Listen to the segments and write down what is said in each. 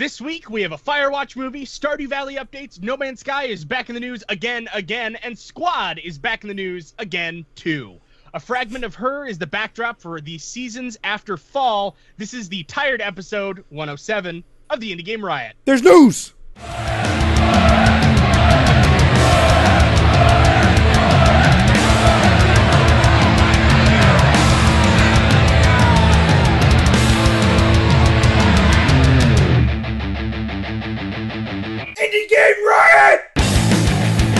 This week we have a Firewatch movie, Stardew Valley updates, No Man's Sky is back in the news again, again, and Squad is back in the news again, too. A fragment of her is the backdrop for the seasons after fall. This is the tired episode 107 of the Indie Game Riot. There's news. Indie Game Riot!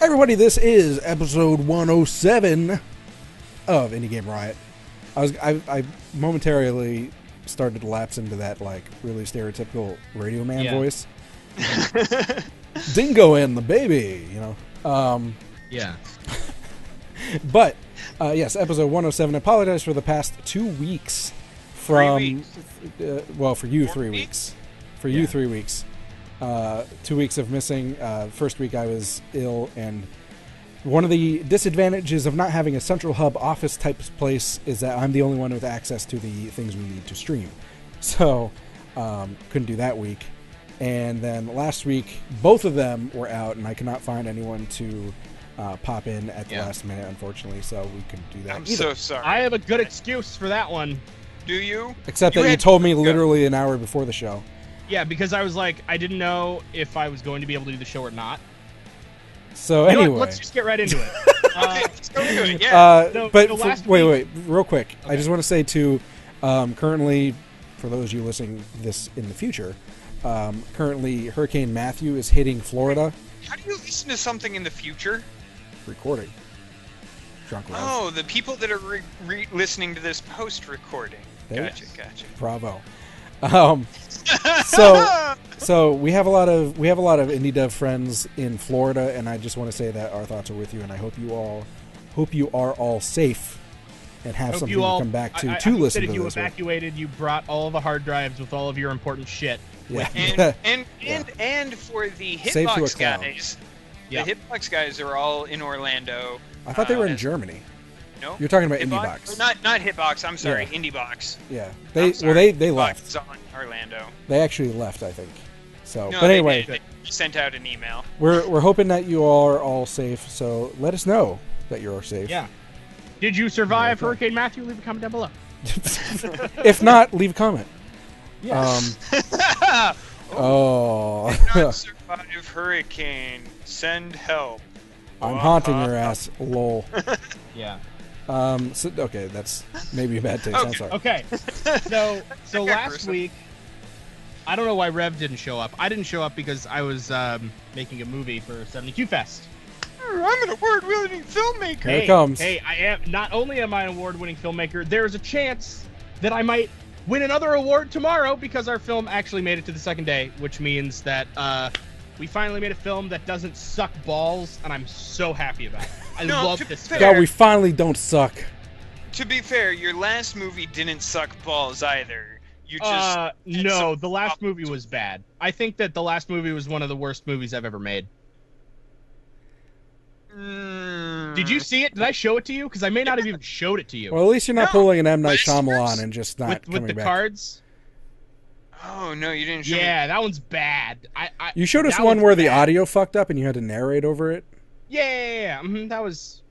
Everybody, this is episode 107 of Indie Game Riot. I was I, I momentarily started to lapse into that like really stereotypical radio man Yeah. voice. Dingo and the baby, you know. Um, Yeah. but uh, yes, episode 107. I apologize for the past two weeks from weeks. Uh, well, for you Four three weeks? weeks. For you three weeks. Uh, two weeks of missing. Uh, first week I was ill, and one of the disadvantages of not having a central hub office type place is that I'm the only one with access to the things we need to stream. So um, couldn't do that week. And then last week, both of them were out, and I could not find anyone to uh, pop in at the Yeah. last minute, unfortunately. So we couldn't do that. I'm either. so sorry. I have a good excuse for that one. Do you? Except You that you told me Go. literally an hour before the show. Yeah, because I was like, I didn't know if I was going to be able to do the show or not. So You anyway, let's just get right into it. Uh, let's go do it. Yeah. Uh, No, but no, for- last wait, wait, real quick. I just want to say too. Um, currently, for those of you listening this in the future, um, currently Hurricane Matthew is hitting Florida. How do you listen to something in the future? Recording. Drunk. Oh, the people that are re- re- listening to this post-recording. There- Gotcha, gotcha. Bravo. Um, so, so we have a lot of we have a lot of indie dev friends in Florida, and I just want to say that our thoughts are with you, and I hope you all hope you are all safe and have hope something you all to come back to I, I, to I listen that to if you this. with. evacuated, you brought all the hard drives with all of your important shit. Yeah. and and and and for the Save to Hitbox guys, Yeah. the Hitbox guys are all in Orlando. I thought they were uh, in Germany. No, You're talking about Hitbox? IndieBox. Or Not not Hitbox. I'm sorry, Yeah. IndieBox. Yeah, they well they they left. is on Orlando. They actually left, I think. So, No, but they anyway, did. They sent out an email. we're we're hoping that you all are all safe. So let us know that you're safe. Yeah. Did you survive Okay. Hurricane Matthew? Leave a comment down below. if not, leave a comment. Yes. Um, oh, Not survive hurricane. Send help. I'm haunting your ass. Lol. yeah. Um, so, okay, that's maybe a bad taste. I'm Okay. sorry. Okay. So so last gruesome. week, I don't know why Rev didn't show up. I didn't show up because I was um, making a movie for 72 Fest. I'm an award-winning filmmaker. Here it comes. Hey, I am not only am I an award-winning filmmaker, there's a chance that I might win another award tomorrow because our film actually made it to the second day, which means that uh, we finally made a film that doesn't suck balls, and I'm so happy about it. I No, love to this be film. God, we finally don't suck. To be fair, your last movie didn't suck balls either. You just Uh, no, the last movie was bad. I think that the last movie was one of the worst movies I've ever made. Mm. Did you see it? Did I show it to you? Because I may not have even showed it to you. Well, at least you're not No, pulling an M Night last Shyamalan and just not with coming with the back. cards. Oh no, you didn't show Yeah, that one's bad. I, I You showed us one one's where the audio fucked up and you had to narrate over it, Yeah, yeah, yeah, yeah. mhm, that was.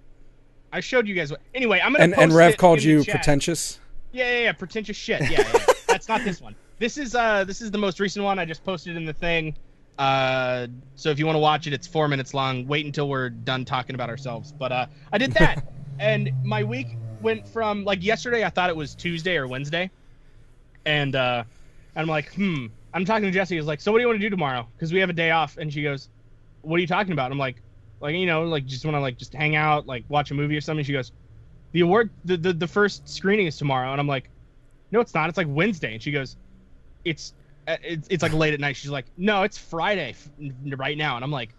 I showed you guys. What... Anyway, I'm gonna. and and Rev it called you pretentious. Yeah, yeah, yeah, pretentious shit. Yeah, yeah, yeah. that's not this one. This is uh, this is the most recent one. I just posted in the thing. Uh, so if you want to watch it, it's four minutes long. Wait until we're done talking about ourselves. But uh, I did that, and my week went from like yesterday. I thought it was Tuesday or Wednesday, and uh, I'm like, hmm. I'm talking to Jesse. He's like, so what do you want to do tomorrow? Because we have a day off. And she goes, what are you talking about? I'm like, like you know, like just want to like just hang out, like watch a movie or something. She goes, the award, the, the the first screening is tomorrow, and I'm like, no, it's not. It's like Wednesday. And she goes, it's it's, it's like late at night. She's like, no, it's Friday right now. And I'm like,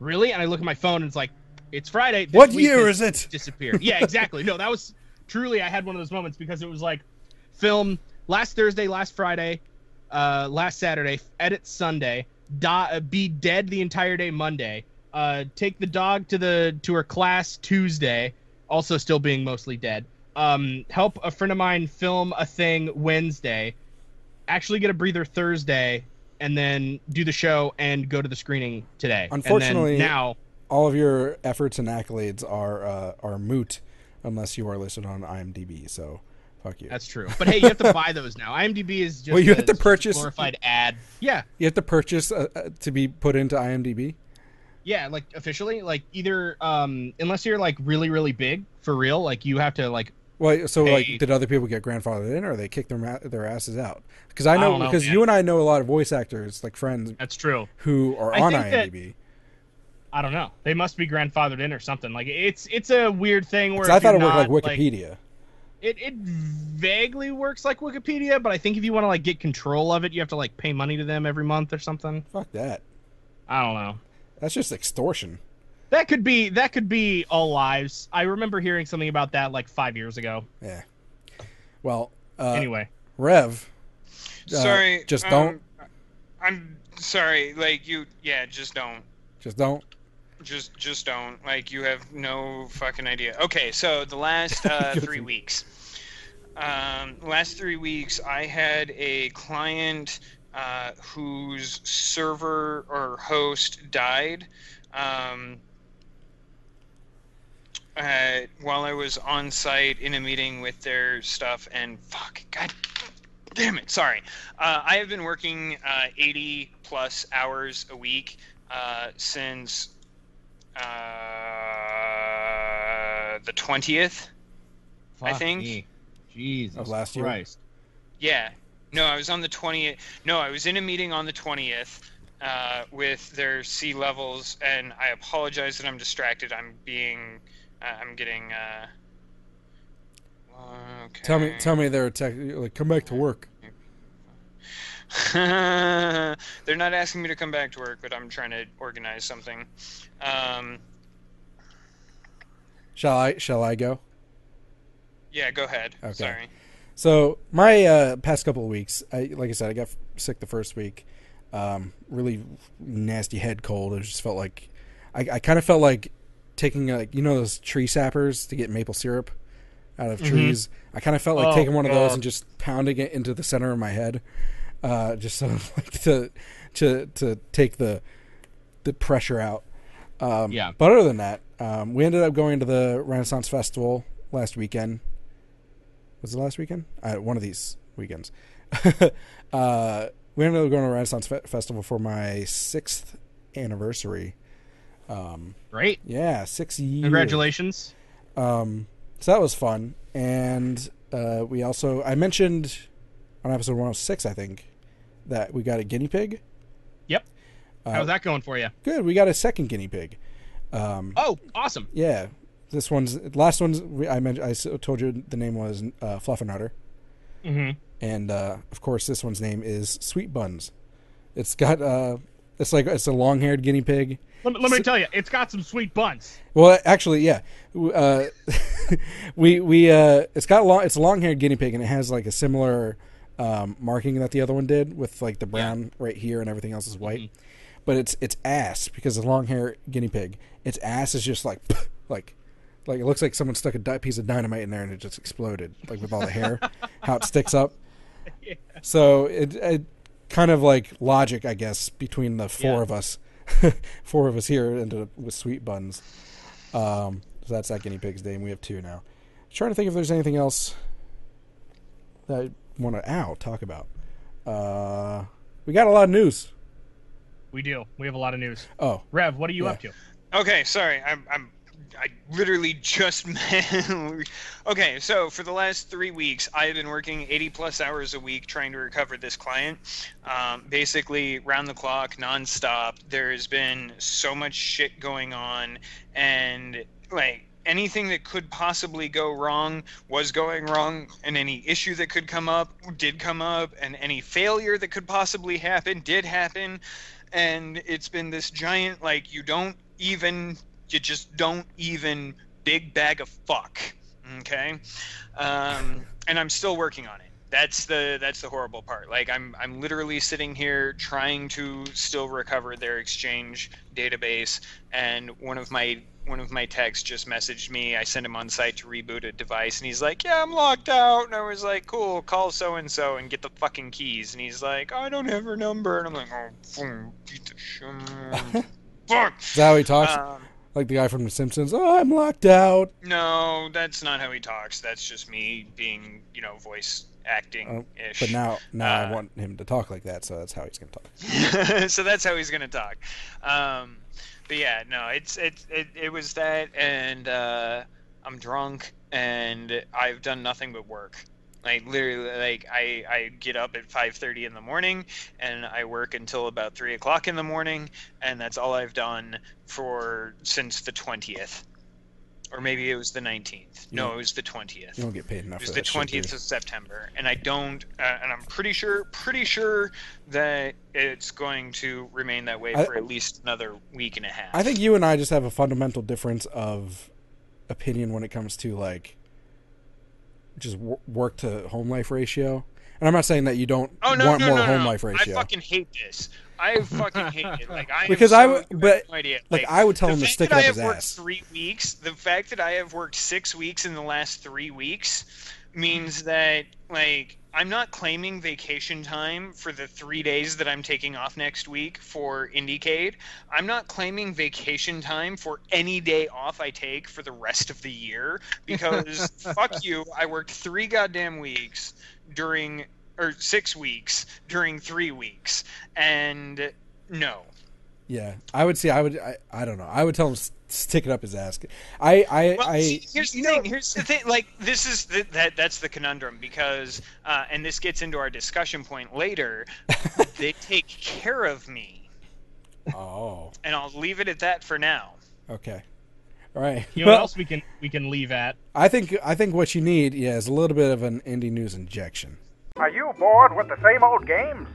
really? And I look at my phone and it's like, it's Friday. This What year is it? Disappeared. Yeah, exactly. no, that was truly. I had one of those moments because it was like, film last Thursday, last Friday, uh, last Saturday, edit Sunday, die, be dead the entire day Monday. Uh, take the dog to the to her class Tuesday, also still being mostly dead. Um, help a friend of mine film a thing Wednesday. Actually, get a breather Thursday, and then do the show and go to the screening today. Unfortunately- now All of your efforts and accolades are uh, are moot unless you are listed on IMDb. So, fuck you. that's true. But hey, you have to buy those now. IMDb is just Well, you a have to purchase- glorified ad. Yeah, You have to purchase uh, uh, to be put into IMDb. Yeah, like officially, like either um unless you're like really really big for real, like you have to like Well, so Hey. like, did other people get grandfathered in, or they kicked their their asses out? Because I know because you and I know a lot of voice actors, like friends, that's true. who are I on think that- IMDb. I don't know. They must be grandfathered in or something. Like it's it's a weird thing where I thought it you're worked like not, Wikipedia. it it vaguely works like Wikipedia, but I think if you want to like get control of it, you have to like pay money to them every month or something. Fuck that. I don't know. That's just extortion. That could be that could be all lives. I remember hearing something about that like five years ago. Yeah. Well, uh, anyway, Rev. uh, sorry. just um, don't. I'm sorry. Like you, yeah, just don't. Just don't. Just, just don't. Like you have no fucking idea. Okay, so the last uh, three weeks. Um, last three weeks, I had a client uh, whose server or host died. Um, uh, while I was on site in a meeting with their stuff, and fuck, god damn it, sorry. Uh, I have been working uh, 80 plus hours a week uh, since uh, the 20th. I Fuck think- me. Jesus Of last year? Christ. Yeah. No, I was on the 20th. No, I was in a meeting on the 20th uh, with their C-levels, and I apologize that I'm distracted. I'm being. Uh, I'm getting. Uh... Okay. Tell me. Tell me they're tech, like come back to work. They're not asking me to come back to work, but I'm trying to organize something. Um, Shall I? Shall I go? yeah, go ahead. Okay. Sorry. So my uh, past couple of weeks, I like I said, I got sick the first week. Um, really nasty head cold. It just felt like I, I kind of felt like taking like you know those tree sappers to get maple syrup out of Mhm. trees. I kind of felt like Oh, taking one of those and just pounding it into the center of my head, uh, just sort of like to to to take the the pressure out. Um, Yeah. But other than that, um, we ended up going to the Renaissance Festival last weekend. Was it last weekend? Uh, one of these weekends. uh, we ended up going to the Renaissance Fe- Festival for my sixth anniversary. Um, Great. yeah, six years. Congratulations. Um, so that was fun, and uh, we also I mentioned on episode one hundred six, I think, that we got a guinea pig. Yep. Uh, How's that going for you? Good. We got a second guinea pig. Um, Oh, awesome. yeah, this one's last one's. I mentioned. I told you the name was uh, Fluffernutter, hmm and uh, of course this one's name is Sweet Buns. It's got uh, it's like it's a long-haired guinea pig. Let, me- let me So- tell you, it's got some sweet buns. Well, actually, yeah. Uh, we we uh, it's got long. It's a long-haired guinea pig, and it has like a similar um, marking that the other one did, with like the brown right here, and everything else is white. Mhm. But it's it's ass because the long-haired guinea pig. Its ass is just like like like it looks like someone stuck a di- piece of dynamite in there and it just exploded, like with all the hair, how it sticks up. Yeah. So it, it kind of like logic, I guess, between the four Yeah. of us, four of us here ended up with sweet buns. Um, so that's that guinea pig's name. We have two now. trying to think if there's anything else that I want to ow talk about. Uh, we got a lot of news. We do. We have a lot of news. Oh, Rev, what are you Yeah. up to? Okay, sorry. I'm I'm I literally just Okay, so for the last 3 weeks I have been working 80 plus hours a week trying to recover this client. Um, basically round the clock nonstop. There's been so much shit going on and like anything that could possibly go wrong was going wrong and any issue that could come up did come up and any failure that could possibly happen did happen and it's been this giant like you don't even you just don't even big bag of fuck okay um, and i'm still working on it that's the that's the horrible part. Like I'm I'm literally sitting here trying to still recover their exchange database, and one of my one of my techs just messaged me. I sent him on site to reboot a device, and he's like, "Yeah, I'm locked out." And I was like, "Cool, call so and so and get the fucking keys." And he's like, "I don't have her number," and I'm like, "Oh, boom, beat the shit." Fuck. Is that how he talks? Um, like the guy from The Simpsons? Oh, I'm locked out. no, that's not how he talks. That's just me being, you know, voice acting ish. But now, now I Uh, want him to talk like that, so that's how he's going to talk. so that's how he's gonna talk. Um, but yeah, no, it's it, it it was that, and uh, I'm drunk, and I've done nothing but work. Like literally, like I I get up at 5:30 in the morning, and I work until about three o'clock in the morning, and that's all I've done for since the 20th, or maybe it was the 19th. No, it was the 20th. You don't get paid enough It was for the that shit, do twentieth of September, and I don't, uh, and I'm pretty sure, pretty sure that it's going to remain that way I- for at least another week and a half. I think you and I just have a fundamental difference of opinion when it comes to like just work to home life ratio. And I'm not saying that you don't Oh no, want no, more no, home life ratio. I fucking hate this. I fucking hate it. Like I Because am I would- but, no idea. like, I would tell him to stick it up I his worked ass. Three weeks. The fact that I have worked six weeks in the last three weeks means that like I'm not claiming vacation time for the three days that I'm taking off next week for IndieCade. I'm not claiming vacation time for any day off I take for the rest of the year because fuck you. I worked three goddamn weeks during or six weeks during three weeks, and no. Yeah, I would say I would. I, I don't know. I would tell him s- stick it up his ass. I I, Well, I see, here's the you thing. Here's the thing. Like this is the, that that's the conundrum because, uh, and this gets into our discussion point later. they take care of me, oh and I'll leave it at that for now. okay. All right. You know what else we can we can leave at? I think I think what you need, yeah, is a little bit of an indie news injection. Are you bored with the same old games?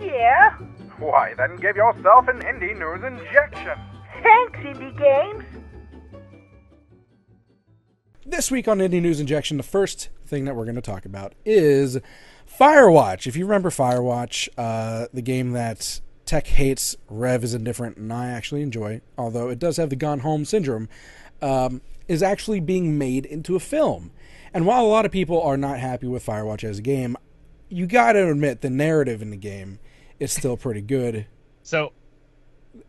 Yeah. Why, then give yourself an indie news injection. Thanks, Indie Games. This week on Indie News Injection, the first thing that we're going to talk about is Firewatch. If you remember Firewatch, uh, the game that Tech hates, Rev is indifferent, and I actually enjoy, although it does have the Gone Home syndrome, um, is actually being made into a film. And while a lot of people are not happy with Firewatch as a game, you got to admit the narrative in the game is still pretty good. So,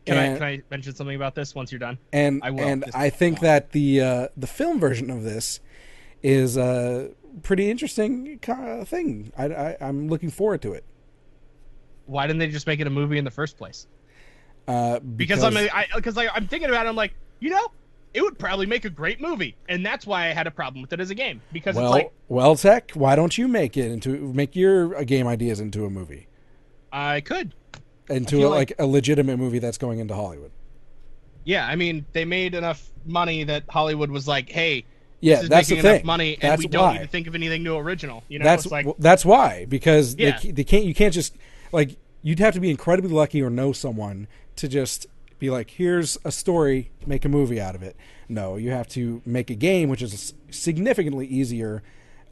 can I can I mention something about this once you're done? and I will. and I think that the uh, the film version of this is a pretty interesting kind of thing. I, I I'm looking forward to it. Why didn't they just make it a movie in the first place? Uh, Because, I'm because like I'm thinking about it, I'm like, you know, it would probably make a great movie, and that's why I had a problem with it as a game because well, it's like well, Tech, why don't you make it into make your uh, game ideas into a movie, I could. Into a, like- like a legitimate movie that's going into Hollywood? Yeah, I mean, they made enough money that Hollywood was like, hey, Yeah, this is that's the making enough thing. money, and that's we don't why. need to think of anything new original. You know, that's it's like that's why because Yeah. they, they can't you can't just like you'd have to be incredibly lucky or know someone to just be like here's a story make a movie out of it no you have to make a game which is significantly easier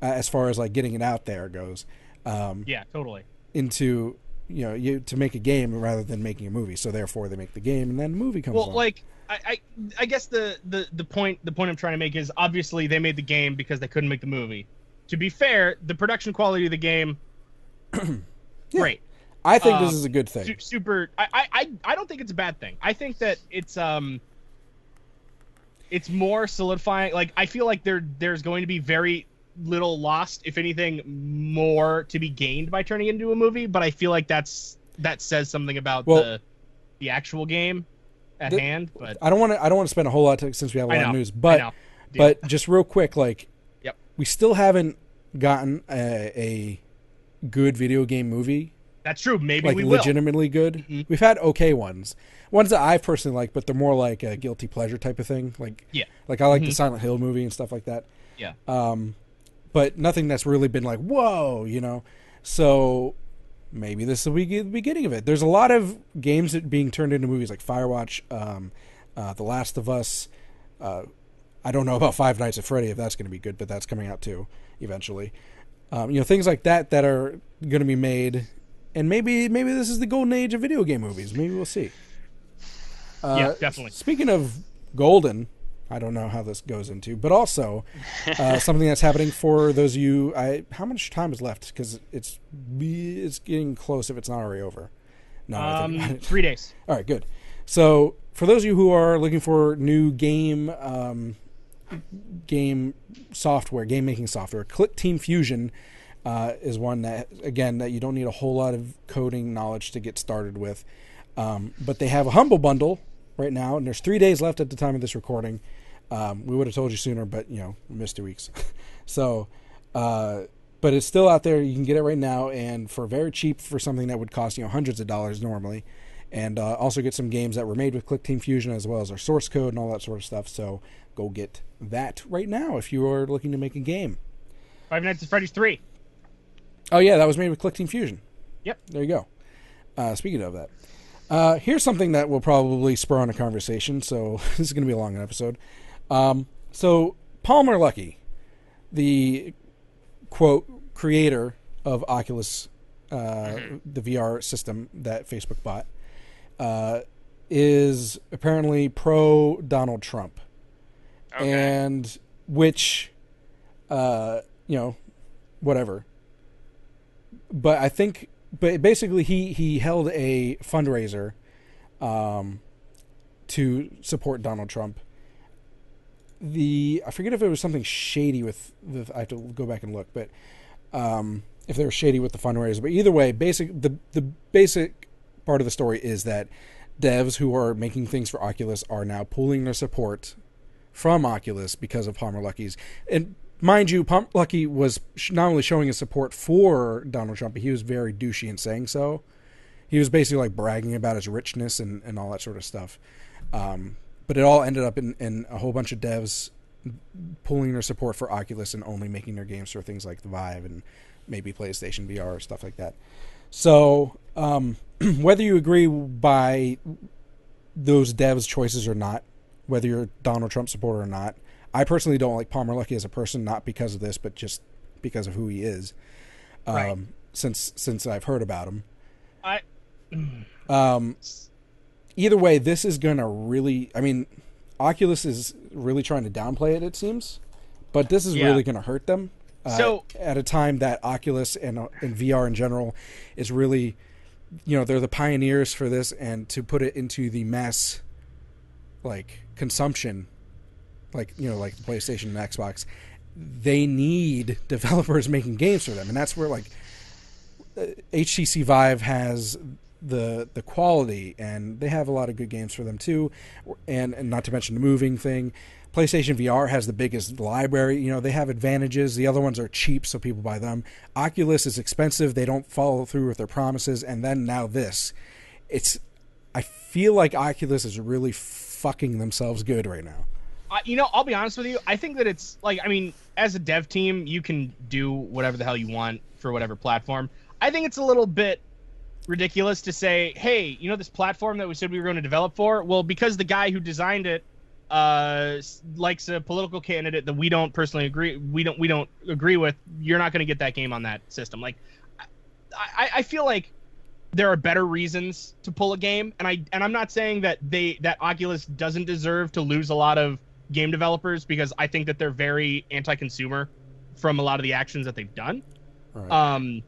uh, as far as like getting it out there goes um, yeah, totally. into you know you to make a game rather than making a movie so therefore they make the game and then the movie comes Well, like I, I, I guess the, the the point the point I'm trying to make is obviously they made the game because they couldn't make the movie. To be fair, the production quality of the game, great, I think this uh, is a good thing Su- super. I, I, I don't think it's a bad thing. I think that it's um, it's more solidifying. Like I feel like there there's going to be very little lost, if anything, more to be gained by turning into a movie. But I feel like that's that says something about Well- the the actual game at The- hand. But I don't want to I don't want to spend a whole lot of, since we have a lot know, of news but. But just real quick, like, Yep. we still haven't gotten a, a good video game movie, that's true. Maybe like we will. legitimately good. Mhm. We've had okay ones, ones that I personally like, but they're more like a guilty pleasure type of thing. Like, Yeah. like I like the Mhm. Silent Hill movie and stuff like that. Yeah. Um, but nothing that's really been like whoa, you know. So maybe this will be the beginning of it. There's a lot of games that being turned into movies, like Firewatch, um, uh, The Last of Us. Uh, I don't know about Five Nights at Freddy if that's going to be good, but that's coming out too eventually. Um, you know, things like that that are going to be made, and maybe maybe this is the golden age of video game movies. Maybe we'll see. Uh, Yeah, definitely. Speaking of golden, I don't know how this goes into, but also uh, something that's happening for those of you. I how much time is left? Because it's it's getting close if it's not already over. No, Um, three days. all right, good. So, for those of you who are looking for new game um, game software, game making software, Clickteam Fusion uh, is one that again that you don't need a whole lot of coding knowledge to get started with. Um, but they have a humble bundle right now, and there's three days left at the time of this recording. Um, we would have told you sooner, but you know, we missed two weeks. so, uh, but it's still out there. You can get it right now, and for very cheap for something that would cost you know hundreds of dollars normally, and uh, also get some games that were made with Clickteam Fusion as well as our source code and all that sort of stuff. So go get that right now if you are looking to make a game. Five Nights at Freddy's three. Oh yeah, that was made with Clickteam Fusion. Yep. There you go. Uh, speaking of that, uh, here's something that will probably spur on a conversation. So this is going to be a long episode. Um, so Palmer Luckey, the quote creator of Oculus, uh, the VR system that Facebook bought, uh, is apparently pro Donald Trump, Okay. and which, uh, you know, whatever. But I think, but basically, he he held a fundraiser, um, to support Donald Trump. The I forget if it was something shady with the I have to go back and look, but um, if they were shady with the fundraiser. But either way, basic the the basic part of the story is that devs who are making things for Oculus are now pulling their support from Oculus because of Palmer Luckey's. And mind you, Palmer Luckey was not only showing his support for Donald Trump, but he was very douchey in saying so. He was basically like bragging about his richness and, and all that sort of stuff. Um, but it all ended up in, in a whole bunch of devs pulling their support for Oculus and only making their games for things like the Vive and maybe PlayStation VR or stuff like that. So, um, whether you agree by those devs' choices or not, whether you're a Donald Trump supporter or not, I personally don't like Palmer Luckey as a person, not because of this, but just because of who he is. Um, Right. Since since I've heard about him, I um, either way, this is gonna really. I mean, Oculus is really trying to downplay it. It seems, but this is Yeah. really gonna hurt them. Uh, So- at a time that Oculus and uh, and VR in general is really, you know, they're the pioneers for this, and to put it into the mass, like consumption, like you know, like the PlayStation and Xbox, they need developers making games for them, and that's where like HTC Vive has the the quality, and they have a lot of good games for them too, and and not to mention the moving thing. PlayStation VR has the biggest library. You know they have advantages. The other ones are cheap, so people buy them. Oculus is expensive. They don't follow through with their promises, and then now this, it's. I feel like Oculus is really fucking themselves good right now. I- you know, I'll be honest with you. I think that it's like, I mean, as a dev team, you can do whatever the hell you want for whatever platform. I think it's a little bit ridiculous to say, hey, you know, this platform that we said we were going to develop for, well, because the guy who designed it uh likes a political candidate that we don't personally agree we don't we don't agree with you're not going to get that game on that system. Like I, I feel like there are better reasons to pull a game and i and i'm not saying that they that oculus doesn't deserve to lose a lot of game developers because i think that they're very anti-consumer from a lot of the actions that they've done. Right. um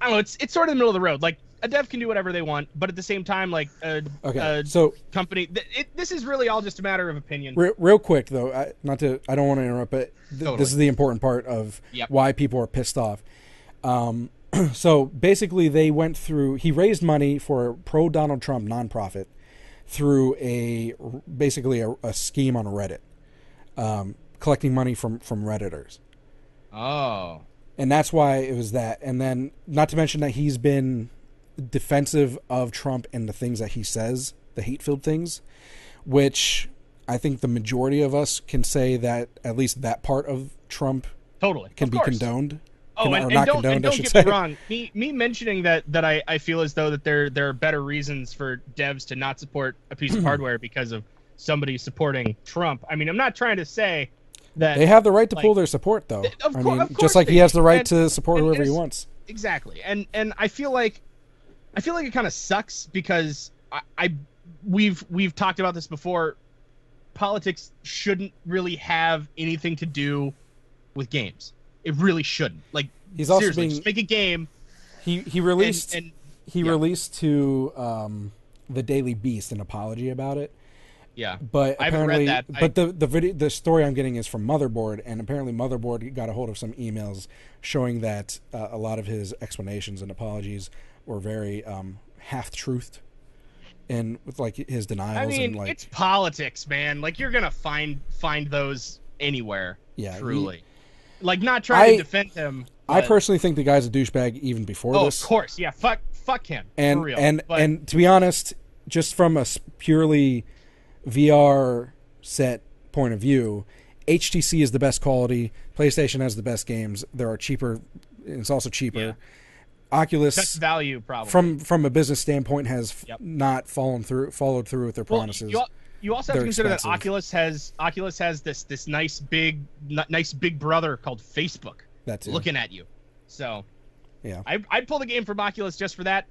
i don't know it's it's sort of the middle of the road like a dev can do whatever they want but at the same time like a, okay, a so company th- it, this is really all just a matter of opinion Real, real quick though, I, not to I don't want to interrupt, but th- Totally. this is the important part of Yep. why people are pissed off. Um, so basically, they went through. He raised money for a pro Donald Trump nonprofit through a basically a, a scheme on Reddit, um, collecting money from from redditors, oh and that's why it was that. And then, not to mention that he's been defensive of Trump and the things that he says, the hate-filled things, which I think the majority of us can say that at least that part of Trump totally can Of be course. condoned. Oh, and, or and not don't, condoned, and don't get say. me wrong. Me, me mentioning that that I, I feel as though that there there are better reasons for devs to not support a piece of hardware because of somebody supporting Trump. I mean, I'm not trying to say that They have the right to pull their support, though. Of I mean, of course just like he has the right And- to support and whoever he wants. exactly and and i feel like i feel like it kind of sucks because I, I we've we've talked about this before politics shouldn't really have anything to do with games it really shouldn't like He's also being just make a game he he and, released and he yeah. released to um, the Daily Beast an apology about it. Yeah But I apparently, that. I- but the the video, the story I'm getting is from Motherboard, and apparently Motherboard got a hold of some emails showing that uh, a lot of his explanations and apologies were very um, half truthed, and with like his denials i mean and like it's politics man like you're gonna find find those anywhere Yeah, he- truly like not trying I- to defend him I personally think the guy's a douchebag even before oh this. of course yeah fuck fuck him and for real. and but, and to be honest, just from a purely VR set point of view, HTC is the best quality. PlayStation has the best games. There are cheaper. It's also cheaper. Yeah. Oculus, best value probably from from a business standpoint, has Yep. not fallen through followed through with their Well, promises. You, you also have They're to consider expensive. that Oculus has Oculus has this this nice big nice big brother called Facebook That's looking at you. So Yeah. I I'd pull the game from Oculus just for that.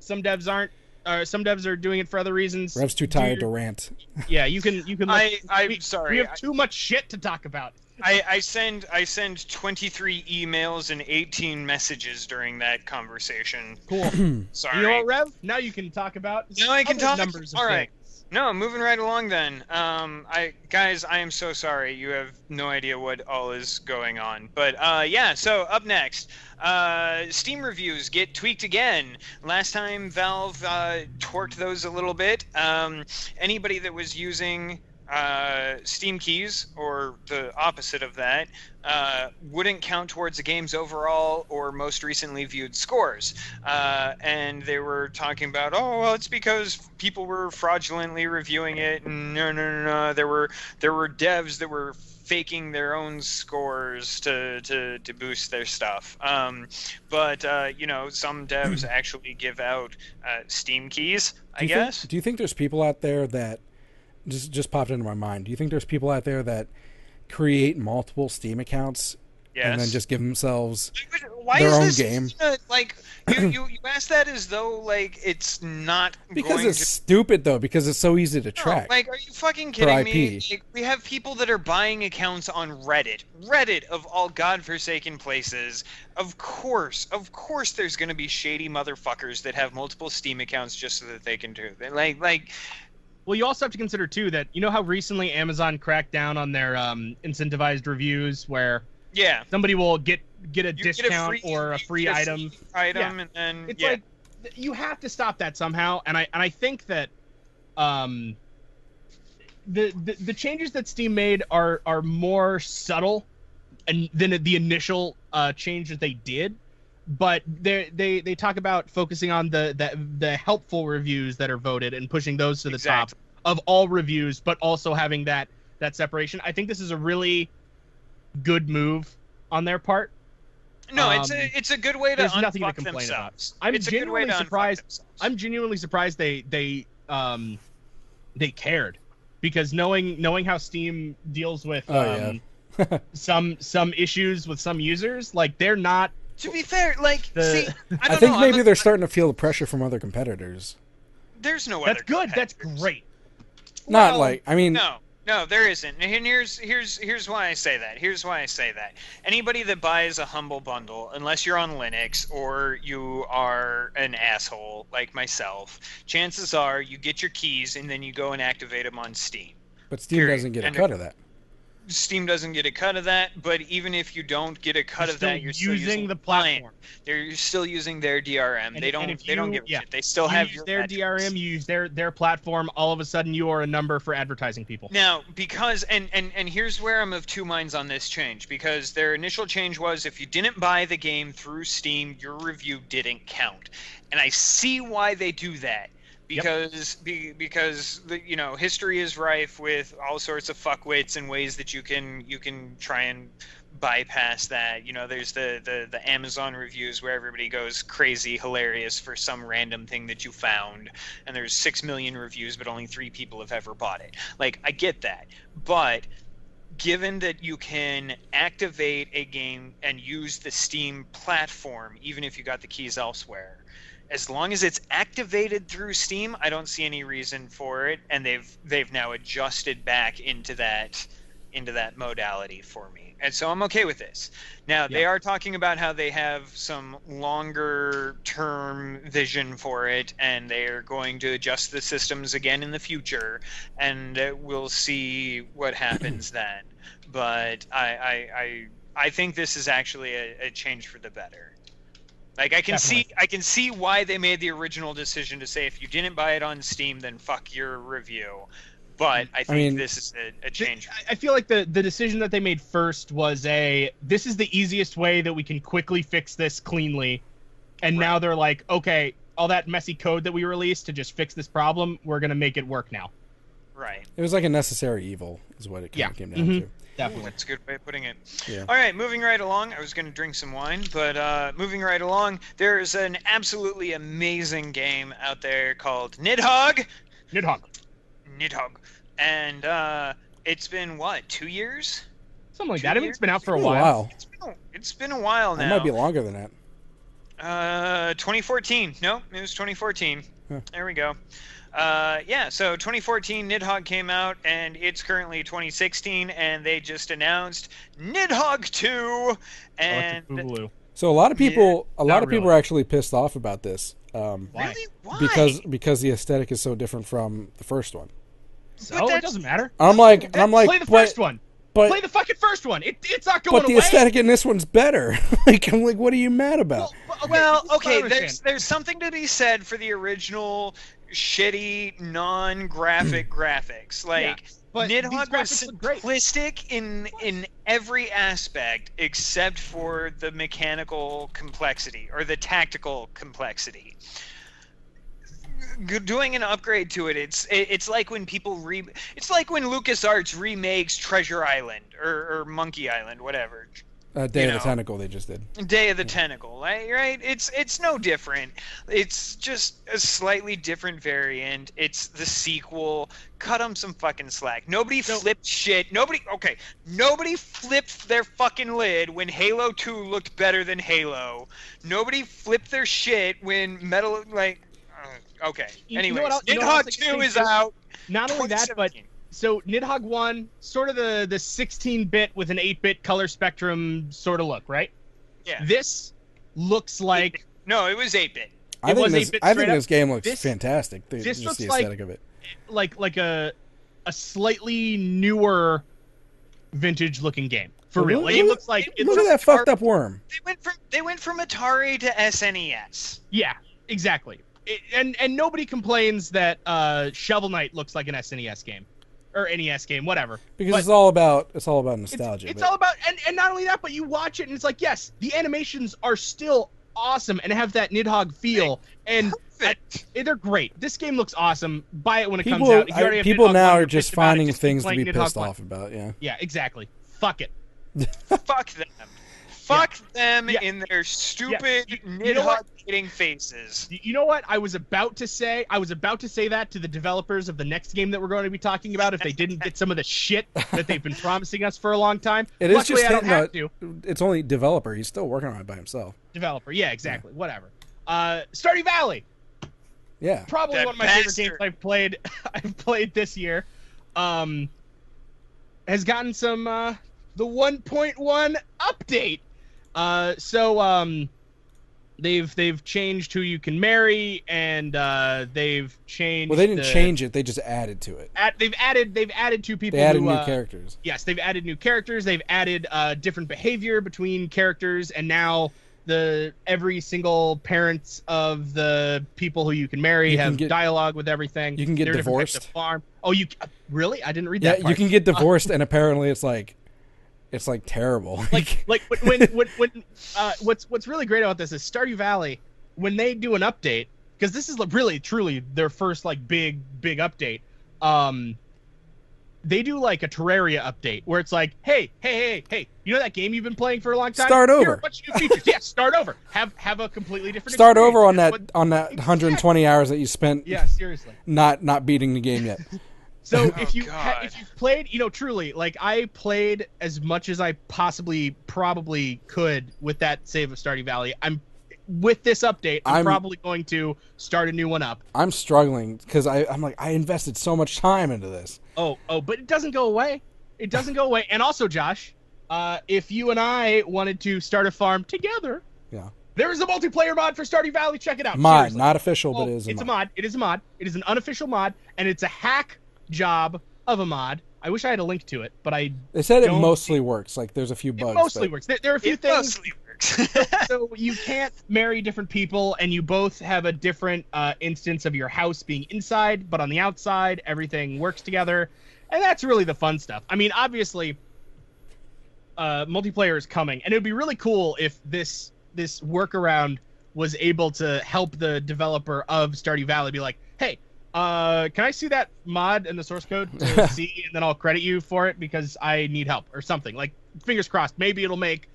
Some devs aren't. Uh, some devs are doing it for other reasons. Rev's too Do tired to rant. Yeah, you can you can. Look, I- I'm we, sorry, We have I- too much shit to talk about. I, I send I send 23 emails and 18 messages during that conversation. Cool. Sorry. You know what, Rev? Now you can talk about. Now I can other talk- Numbers of all right. things. No, moving right along then. Um, I guys, I am so sorry. You have no idea what all is going on. But uh, yeah. So up next, uh, Steam reviews get tweaked again. Last time Valve uh, torqued those a little bit. Um, anybody that was using uh, Steam keys or the opposite of that uh, wouldn't count towards the game's overall or most recently viewed scores. Uh, and they were talking about, oh, well, it's because people were fraudulently reviewing it. And no, no, no, no. There were there were devs that were faking their own scores to to, to boost their stuff. Um, but uh, you know, some devs actually give out uh, Steam keys. I Do guess. Think, do you think there's people out there that just just popped into my mind? Do you think there's people out there that create multiple Steam accounts yes. and then just give themselves Why their is own this game. uh, like you, you you ask that as though like it's not because going it's to stupid though because it's so easy to No, track. like, are you fucking kidding me? Like, we have people that are buying accounts on Reddit. Reddit of all godforsaken places. Of course, of course, there's gonna be shady motherfuckers that have multiple Steam accounts just so that they can do it. Like, like, Well, you also have to consider too that you know how recently Amazon cracked down on their um, incentivized reviews, where yeah, somebody will get get a you get discount free- or a free item. item, and then It's yeah, like you have to stop that somehow, and I and I think that um, the, the the changes that Steam made are are more subtle and than the initial uh, change that they did. But they they they talk about focusing on the, the the helpful reviews that are voted and pushing those to the Exactly. top of all reviews, but also having that that separation. I think this is a really good move on their part. no, it's um, a it's a good way to there's nothing to unfuck complain about. I'm it's a good way genuinely to unfuck surprised- themselves. I'm genuinely surprised they they um they cared because knowing knowing how Steam deals with Oh, yeah. um, some some issues with some users, like they're not To be fair, like, The- see, I, I don't think know, maybe I'm a- they're starting to feel the pressure from other competitors. There's no way that's good, that's great. Not Well, like I mean, No, no, there isn't. And here's here's here's why I say that. Here's why I say that. Anybody that buys a humble bundle, unless you're on Linux or you are an asshole like myself, chances are you get your keys and then you go and activate them on Steam. but Steam period. doesn't get a And- cut of that. Steam doesn't get a cut of that, but even if you don't get a cut You're of that, you're still using using the client. platform. They're still using their DRM. And- they don't. if they don't you- give a yeah. shit. They still You have their. DRM, you use their their platform. All of a sudden, you are a number for advertising people. Now, because and and and here's where I'm of two minds on this change because their initial change was if you didn't buy the game through Steam, your review didn't count, and I see why they do that because be, because the, you know history is rife with all sorts of fuckwits and ways that you can you can try and bypass that. You know there's the, the the amazon reviews where everybody goes crazy hilarious for some random thing that you found. And there's six million reviews but only three people have ever bought it. Like i get that. But given that you can activate a game and use the Steam platform, even if you got the keys elsewhere, as long as it's activated through Steam, I don't see any reason for it, and they've they've now adjusted back into that into that modality for me, and so I'm okay with this. Now they are talking about how they have some longer term vision for it, and they are going to adjust the systems again in the future, and uh, we'll see what happens then. But I I, I I think this is actually a, a change for the better. Like I can see I can see why they made the original decision to say if you didn't buy it on Steam then fuck your review. But I think mean- this is a, a change. I- I feel like the the decision that they made first was a this is the easiest way that we can quickly fix this cleanly, and now they're like, okay, all that messy code that we released to just fix this problem, we're gonna make it work now. Right. It was like a necessary evil, is what it kind Yeah. of came down Mhm. to. Definitely. That's a good way of putting it. Yeah. All right, moving right along. I was going to drink some wine, but uh, moving right along, there's an absolutely amazing game out there called Nidhogg. Nidhogg. Nidhogg. And uh, it's been, what, two years? Something like Two that. I mean, years? it's been out for a while. wow. It's been a, it's been a while now. It might be longer than that. Uh, 2014. No, it was 2014. Huh. There we go. Uh, yeah, so 2014 Nidhogg came out, and it's currently 2016, and they just announced Nidhogg 2, and Electric So a lot of people, a lot not of people really. are actually pissed off about this um, Why? really why? because because the aesthetic is so different from the first one. So But it doesn't matter. I'm like, and I'm like, play the but, first one. but play the fucking first one. It, it's not going but the away. aesthetic in this one's better. like I'm like, what are you mad about? Well, okay, Well, this is what I okay, there's there's something to be said for the original shitty non-graphic graphics. Like but Nidhogg was graphics look great. simplistic in in every aspect except for the mechanical complexity or the tactical complexity. Doing an upgrade to it, it's it, it's like when people re, it's like when LucasArts remakes Treasure Island or, or Monkey Island, whatever. Uh, Day you of the. Tentacle they just did. Day of the Tentacle, right? right? It's it's no different. It's just a slightly different variant. It's the sequel. Cut them some fucking slack. Nobody No. flipped shit. Nobody okay. Nobody flipped their fucking lid when Halo 2 looked better than Halo. Nobody flipped their shit when Metal like uh, okay. Anyway, you know Anyways, you know what Nidhogg else 2 is out. Not only that, but 2017. So Nidhogg one, sort of the the 16-bit with an 8-bit color spectrum sort of look, right? yeah. This looks like No, it was 8-bit. I It think was this, I think up. this game looks This- fantastic. The, this just looks the like- of it. like like a a slightly newer vintage looking game. For real. Like, it looks like it look at looks that fucked up worm. They went from they went from Atari to SNES. Yeah, exactly. It, and and nobody complains that uh, Shovel Knight looks like an SNES game or NES game, whatever. Because But it's all about it's all about nostalgia. it's but- all about and, and not only that, but you watch it and it's like, yes, the animations are still awesome and have that Nidhogg feel, and Perfect. I- they're great. This game looks awesome. Buy it when it people comes out. I- people Nidhogg now are just pissed about it, finding just things to be Nidhogg pissed one. off about. Yeah. Yeah, exactly. Fuck it. Fuck them. Fuck them Yeah. in their stupid You- you? Nidhogg hating faces. You know what? I was about to say. I was about to say that to the developers of the next game that we're going to be talking about if they didn't get some of the shit that they've been promising us for a long time. It is Luckily, just I don't him, have to. It's only developer. He's still working on it by himself. Developer, yeah, exactly. Whatever. Uh, Stardew Valley, Yeah. probably That one of my favorite games I've played. I've played this year. Um, has gotten some uh, the 1.1 update. Uh, so um, they've they've changed who you can marry, and uh, they've changed. Well, they didn't the- change it. They just added to it. Add, they've added they've added two people. They added who, new uh, characters. Yes, they've added new characters. They've added uh, different behavior between characters, and now the every single parents of the people who you can marry You can have get- dialogue with everything. you can get There are different types of divorced. Farm. Oh, you uh, really? I didn't read Yeah, that. you can get divorced, and apparently it's like, it's like terrible. like like when when when, when uh, what's what's really great about this is Stardew Valley when they do an update because this is really truly their first like big big update. Um, they do like a Terraria update where it's like, hey hey hey hey, you know that game you've been playing for a long time? Start over. a bunch of new features. yeah, start over. Have have a completely different. Start experience. over on that what- on that 120 hours that you spent yeah, seriously. not not beating the game yet. So Oh, if you ha- if you've played, you know, truly, like I played as much as I possibly probably could with that save of Stardew Valley. I'm with this update. I'm, I'm- probably going to start a new one up. I'm struggling because I'm like I invested so much time into this. Oh, oh, but it doesn't go away. It doesn't go away. And also, Josh, uh, if you and I wanted to start a farm together, Yeah. there is a multiplayer mod for Stardew Valley. Check it out. Mod, Seriously. not official, but Oh, it is. A it's mod. a mod. It is a mod. It is an unofficial mod, and it's a hack job of a mod. I wish I had a link to it, but I They said it Don't- mostly works. Like there's a few it bugs. mostly but- works. There, there are a few It things. mostly works. so you can't marry different people, and you both have a different uh, instance of your house being inside, but on the outside, everything works together, and that's really the fun stuff. I mean, obviously, uh, multiplayer is coming, and it would be really cool if this this workaround was able to help the developer of Stardew Valley be like, hey. Uh, can I see that mod and the source code to see, and then I'll credit you for it because I need help or something. Like, fingers crossed. Maybe it'll make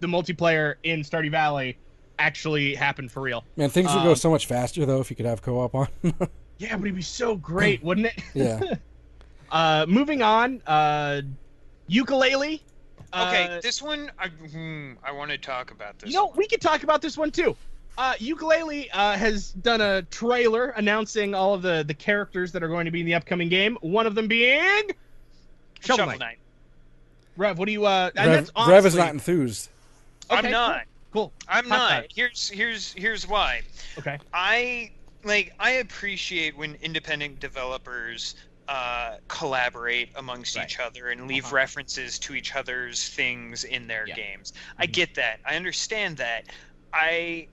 the multiplayer in Stardew Valley actually happen for real. Man, things would go Um, so much faster though if you could have co-op on. Yeah, but it'd be so great, wouldn't it? yeah. Uh, moving on, uh, Yooka-Laylee. okay, Uh, this one I, hmm, I want to talk about this. you know, we could talk about this one too. Uh, Yooka-Laylee uh, has done a trailer announcing all of the the characters that are going to be in the upcoming game. One of them being Shovel, Shovel Knight. Knight. Rev. What do you? Uh, and Rev, that's Rev is not enthused. Okay, I'm not. Cool. I'm Hot not. dive. Here's here's here's why. Okay. I like I appreciate when independent developers uh, collaborate amongst Right. each other and leave Uh-huh. references to each other's things in their Yeah. games. I Mhm. get that. I understand that. I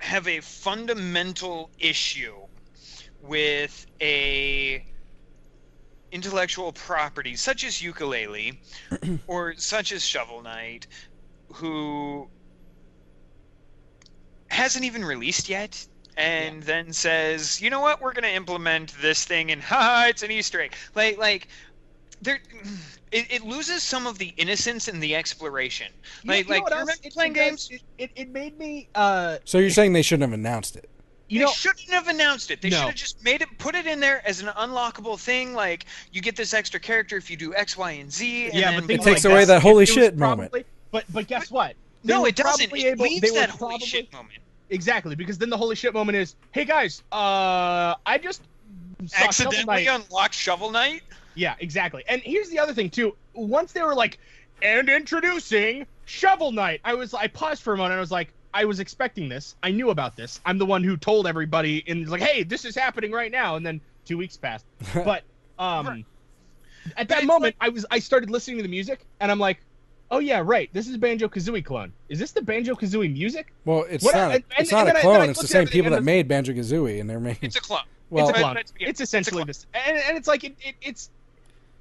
have a fundamental issue with a intellectual property such as Yooka-Laylee or such as shovel knight who hasn't even released yet and then says you know what? We're going to implement this thing and ha it's an easter egg. Like like there it, it loses some of the innocence and the exploration like you know like what you else remember it- playing it games It, it, it made me. Uh, So you're saying they shouldn't have announced it? you they know, shouldn't have announced it. They No. should have just made it, put it in there as an unlockable thing. Like you get this extra character if you do X, Y, and Z. And yeah, then but things takes like away that holy it was shit probably- moment. But but guess what? They no, it doesn't. probably It leaves they were that holy probably- shit moment. Exactly, because then the holy shit moment is, hey guys, uh, I just Accidentally unlocked Shovel Knight. Yeah, exactly. And here's the other thing too. Once they were like, and introducing Shovel Knight, I was I paused for a moment. and I was like, I was expecting this. I knew about this. I'm the one who told everybody and was like, hey, this is happening right now. And then two weeks passed. But um, Right. at that it's moment, I was I started listening to the music, and I'm like, oh yeah, right. This is Banjo Kazooie clone. Is this the Banjo Kazooie music? Well, it's What- not. A, and- and- it's not a then I- I clone. It's the same everything people that I'm- made Banjo Kazooie, and they're making. It's a clone. Well, it's a clone. but- yeah, it's essentially it's this, and, and it's like it, it, it's,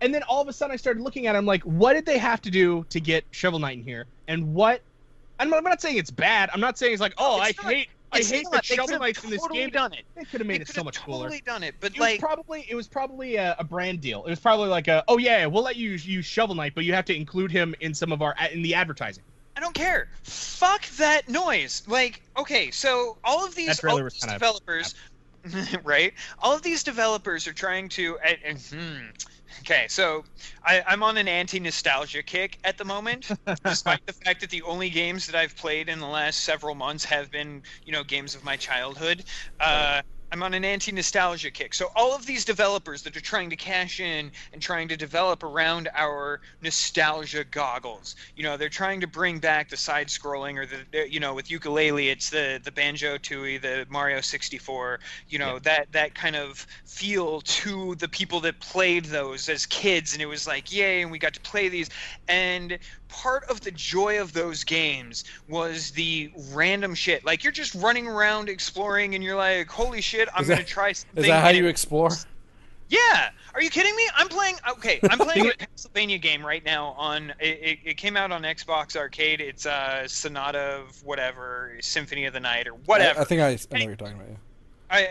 and then all of a sudden I started looking at. it, I'm like, what did they have to do to get Shovel Knight in here, and what? I'm, I'm not saying it's bad. I'm not saying it's like, oh, It's I not. hate, I hate not. that They Shovel Knight's in this totally game. done it. They could have made it so much cooler. totally done it, but It like was probably it was probably a, a brand deal. It was probably like a oh yeah, we'll let you use Shovel Knight, but you have to include him in some of our in the advertising. I don't care. Fuck that noise. Like, okay, so all of these, all of these developers, right? All of these developers are trying to. And, and, hmm. Okay, so I, I'm on an anti-nostalgia kick at the moment, despite the fact that the only games that I've played in the last several months have been, you know, games of my childhood. Uh, I'm on an anti-nostalgia kick. So all of these developers that are trying to cash in and trying to develop around our nostalgia goggles, you know, they're trying to bring back the side-scrolling or the, the- you know, with Yooka-Laylee, it's the the Banjo Tooie, the Mario 64, you know, Yeah. that that kind of feel to the people that played those as kids, and it was like, yay, and we got to play these, and part of the joy of those games was the random shit. Like you're just running around exploring, and you're like, "Holy shit, I'm Is that- gonna try something." Is that how you it- explore? Yeah. Are you kidding me? I'm playing. Okay, I'm playing a Castlevania game right now. On it, it, it came out on Xbox Arcade. It's uh, Sonata of whatever, Symphony of the Night or whatever. I, I think I, I know what you're talking about. Yeah. I, I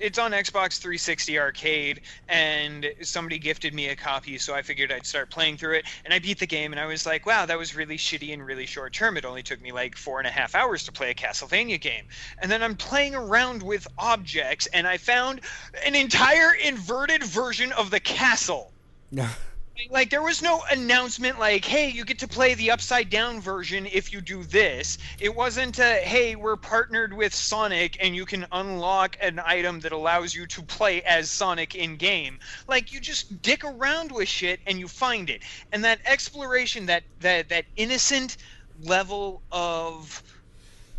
it's on Xbox 360 Arcade, and somebody gifted me a copy, so I figured I'd start playing through it. And I beat the game, and I was like, "Wow, that was really shitty and really short term. It only took me like four and a half hours to play a Castlevania game." And then I'm playing around with objects, and I found an entire inverted version of the castle. like there was no announcement like hey you get to play the upside down version if you do this. It wasn't a hey we're partnered with sonic and you can unlock an item that allows you to play as sonic in game. Like you just dick around with shit and you find it. And that exploration that that that innocent level of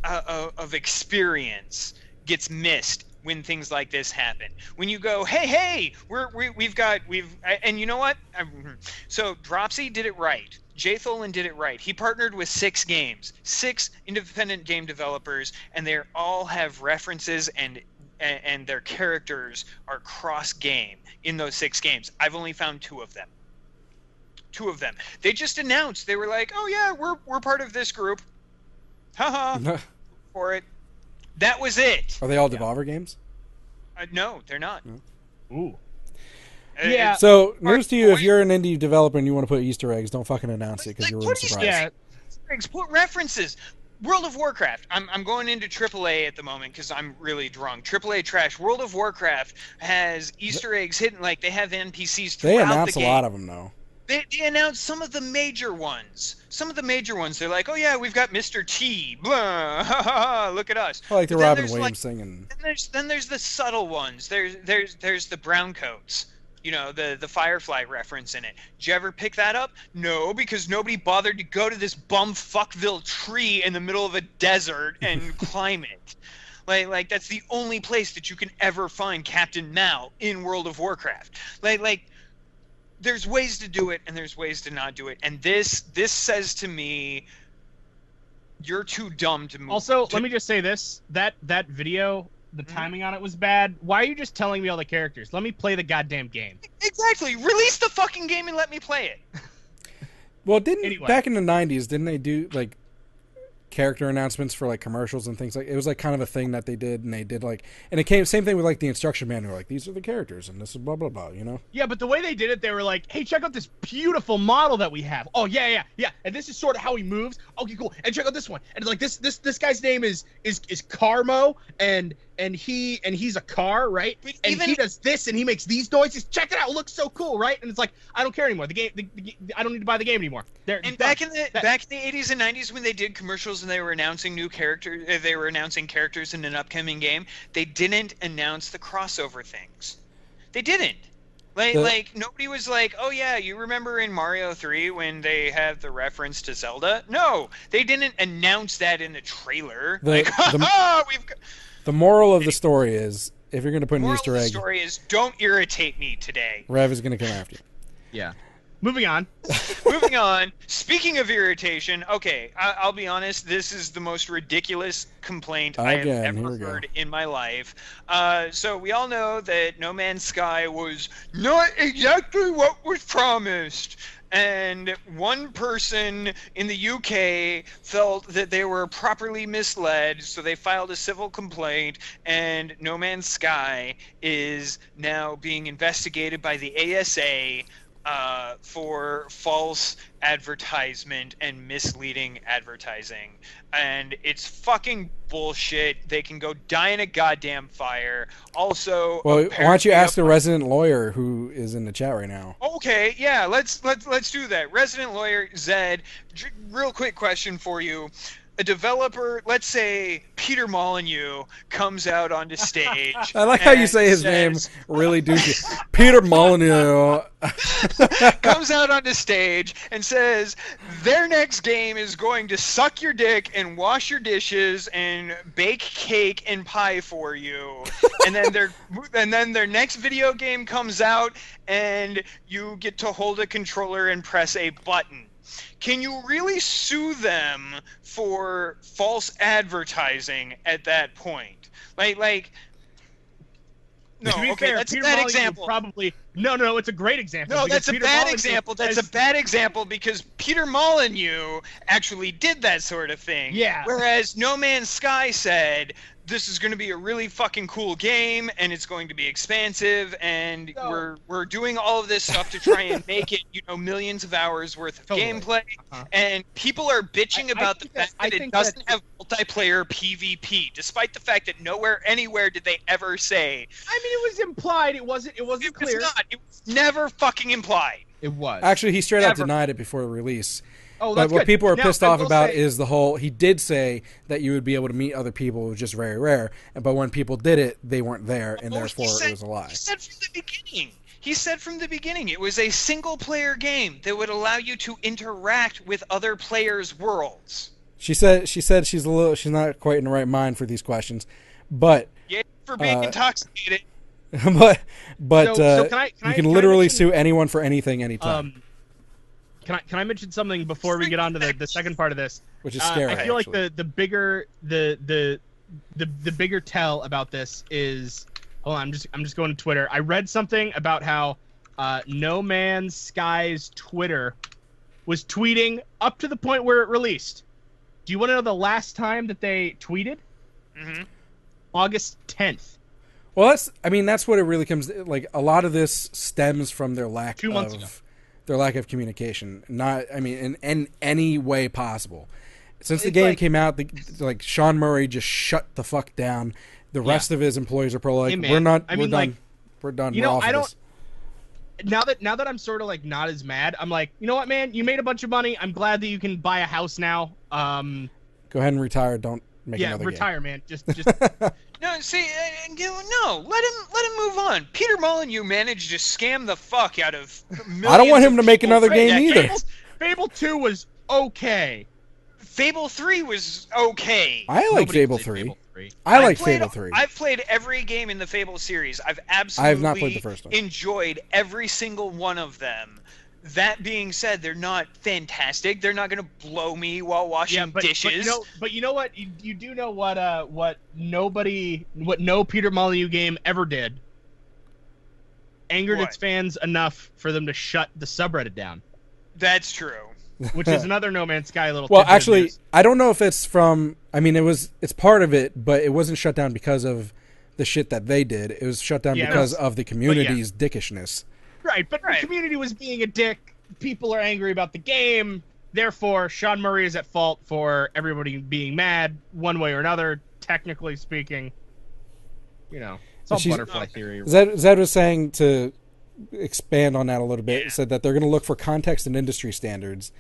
uh, of experience gets missed when things like this happen. When you go, hey, hey, we're, we, we've got, we've, and you know what? Mm-hmm. So Dropsy did it right. Jay Tholen did it right. He partnered with six games, six independent game developers, and they all have references and and their characters are cross game in those six games. I've only found two of them. Two of them. They just announced they were like, "Oh yeah, we're we're part of this group." Haha. for it. That was it. Are they all Devolver games? Uh, no, they're not. Ooh. Uh, Yeah. So, news to you: if you're an indie developer and you want to put Easter eggs, don't fucking announce it because Like, you're put ruin Easter surprise. Yeah. eggs, Put references. World of Warcraft. I'm, I'm going into AAA at the moment because I'm really drunk. AAA trash. World of Warcraft has Easter eggs hidden. Like they have NPCs throughout the game. They throughout announce the a lot of them though. They, they announced some of the major ones. Some of the major ones. They're like, oh yeah, we've got Mr. T. Blah, ha, ha, ha, look at us. I like the Robin Williams like, thing and Then there's then there's the subtle ones. There's there's there's the brown coats. You know, the the Firefly reference in it. Did you ever pick that up? No, because nobody bothered to go to this bum fuckville tree in the middle of a desert and climb it. Like like that's the only place that you can ever find Captain Mal in World of Warcraft. Like like there's ways to do it and there's ways to not do it. And this this says to me you're too dumb to move. Also, to- let me just say this: that that video, the Mhm. timing on it was bad. Why are you just telling me all the characters? Let me play the goddamn game. Exactly. Release the fucking game and let me play it. well, didn't Anyway. back in the '90s didn't they do like character announcements for like commercials and things like it was like kind of a thing that they did and they did like and it came same thing with like the instruction manual like these are the characters and this is blah blah blah you know Yeah, but the way they did it, they were like, "Hey, check out this beautiful model that we have. Oh yeah, yeah, yeah. And this is sort of how he moves. Okay, cool. And check out this one. And like this, this, this guy's name is is is Carmo, and and he and he's a car, right? But and even- he does this, and he makes these noises. Check it out. It looks so cool, right? And it's like, I don't care anymore. The game, the, the, I don't need to buy the game anymore. They're, And back done. in the That- back in the 80s and 90s when they did commercials and they were announcing new characters, uh, they were announcing characters in an upcoming game. They didn't announce the crossover things. They didn't. Like, The- like nobody was like, "Oh yeah, you remember in Mario 3 when they have the reference to Zelda?" No, they didn't announce that in the trailer. The- like, the- "Ha we've got, the moral of the story is if you're going to put an moral Easter of the egg story is don't irritate me today. Rev is going to come after you yeah. Moving on. Moving on. Speaking of irritation, okay, I- I'll be honest. This is the most ridiculous complaint I have ever heard in my life. Uh, so we all know that No Man's Sky was not exactly what was promised. And one person in the UK felt that they were properly misled, so they filed a civil complaint. And No Man's Sky is now being investigated by the ASA uh, for false advertisement and misleading advertising. And it's fucking bullshit. They can go die in a goddamn fire. Also, well why don't you ask the resident lawyer who is in the chat right now Okay, yeah, let's let's let's do that. Resident lawyer Zed, real quick question for you. A developer, let's say Peter Molyneux, comes out onto stage. I like how you say his name really douchey. Peter Molyneux. comes out onto stage and says their next game is going to suck your dick and wash your dishes and bake cake and pie for you and then their and then their next video game comes out and you get to hold a controller and press a button can you really sue them for false advertising at that point like like no to be okay fair, that's Peter a bad Molyneux example Probably no, no, it's a great example. no, that's a Peter bad Molyneux example. That's has- a bad example because Peter Molyneux actually did that sort of thing. Yeah. Whereas No Man's Sky said this is going to be a really fucking cool game and it's going to be expansive and No. we're we're doing all of this stuff to try and make it you know millions of hours worth of Totally. gameplay Uh-huh. and people are bitching I- I about the think that- fact I that it doesn't that- have multiplayer PvP despite the fact that nowhere anywhere did they ever say I mean, it was implied. It wasn't. It wasn't it was not it was never fucking implied It was. Actually, he straight out denied it before release. Oh, But what good. people are Now, pissed I off about say- is the whole. He did say that you would be able to meet other people, which is very rare. But when people did it, they weren't there, and Well, therefore said- it was a lie. He said from the beginning. He said from the beginning it was a single player game that would allow you to interact with other players' worlds. She said. She said she's a little. She's not quite in the right mind for these questions, but Yeah, for being Uh, intoxicated. but but So- so uh, can I- can you I- can can I literally mention- sue anyone for anything, anytime, Um, can I can I mention something before we get on to the, the second part of this? which is Uh, scary. I feel like the the bigger the the the the bigger tell about this is hold on, I'm just I'm just going to Twitter. I read something about how uh, No Man's Sky's Twitter was tweeting up to the point where it released. Do you want to know the last time that they tweeted? hmm August 10th. Well, that's. I mean, that's what it really comes. Like a lot of this stems from their lack Two months of ago. Their lack of communication. Not. I mean, in, in any way possible. Since the It's game like- came out, the, like Sean Murray just shut the fuck down. The rest of his employees are probably like, Hey, "We're not. I we're mean, done. like, we're done. you know, I don't- this." now that now that I'm sort of like not as mad, I'm like, you know what, man? You made a bunch of money. I'm glad that you can buy a house now. Um, Go ahead and retire. Don't make yeah, another retire, man. Just just No, see, uh, no, let him let him move on. Peter Molyneux managed to scam the fuck out of. I don't want him to make another game either. Fable, Fable Two was okay. Fable Three was okay. I like Fable three. Fable 3. I like played- Fable three. I've played every game in the Fable series. I've I absolutely have not played the first one. enjoyed every single one of them. That being said, they're not fantastic. They're not going to blow me while washing Yeah, but, dishes. but you know, but you know what? You, you do know what? Uh, what nobody, what no Peter Molyneux game ever did. Angered What? its fans enough for them to shut the subreddit down, That's true. which is another No Man's Sky little. Well, actually. I don't know if it's from. I mean, it was. It's part of it, but it wasn't shut down because of the shit that they did. It was shut down Yeah, because was- of the community's dickishness. Right, but Right. the community was being a dick. People are angry about the game. Therefore, Sean Murray is at fault for everybody being mad one way or another. Technically speaking, you know, it's all She's- butterfly theory. Zed, Zed was saying to expand on that a little bit. Yeah. Said that they're going to look for context and industry standards,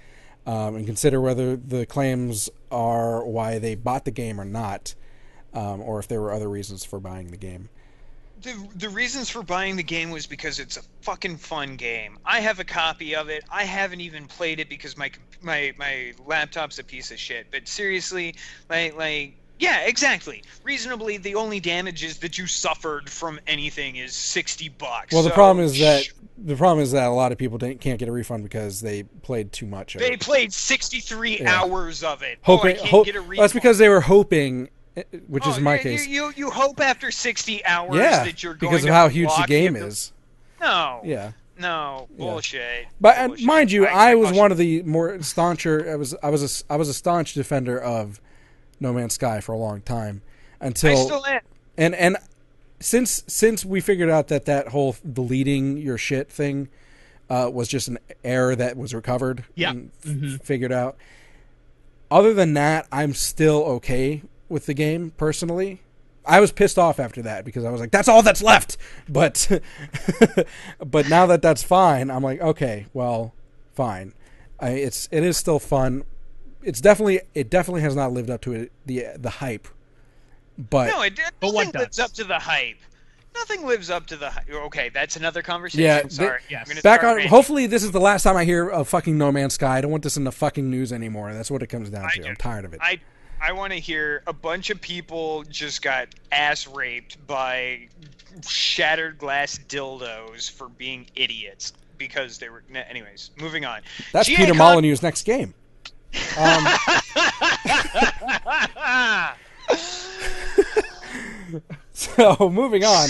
um, and consider whether the claims are why they bought the game or not, um, or if there were other reasons for buying the game. The, the reasons for buying the game was because it's a fucking fun game. I have a copy of it. I haven't even played it because my my my laptop's a piece of shit. But seriously, like like yeah, exactly. Reasonably, the only damages that you suffered from anything is sixty bucks. Well, the So, problem is that sh- the problem is that a lot of people didn't, can't get a refund because they played too much. Of they it. played sixty three Yeah. hours of it. hoping. oh, I can't hope- get a refund. that's because they were hoping, which Oh, is my you, case. You, you you hope after sixty hours yeah, that you're going because of to how huge the game the- is. No. Yeah. No, Yeah. bullshit. But and Bullshit. mind you, I- I, I was caution- one of the more stauncher. I was I was a, I was a staunch defender of No Man's Sky for a long time until I still am. and and since since we figured out that that whole deleting your shit thing uh, was just an error that was recovered Yeah. and f- Mhm. figured out. Other than that, I'm still okay with the game personally. I was pissed off after that because I was like, "That's all that's left." But, but now that that's fine, I'm like, okay, well, fine. I, it's it is still fun. It's definitely it definitely has not lived up to it, the the hype. But No, it But nothing what lives does? up to the hype. Nothing lives up to the hype. Okay, that's another conversation. Yeah, sorry. they- I'm gonna back on. ranting. Hopefully, this is the last time I hear of fucking No Man's Sky. I don't want this in the fucking news anymore. That's what it comes down I to. do. I'm tired of it. I I want to hear a bunch of people just got ass raped by shattered glass dildos for being idiots because they were. Anyways, moving on. That's GA Peter Con- Molyneux's next game. Um, so moving on.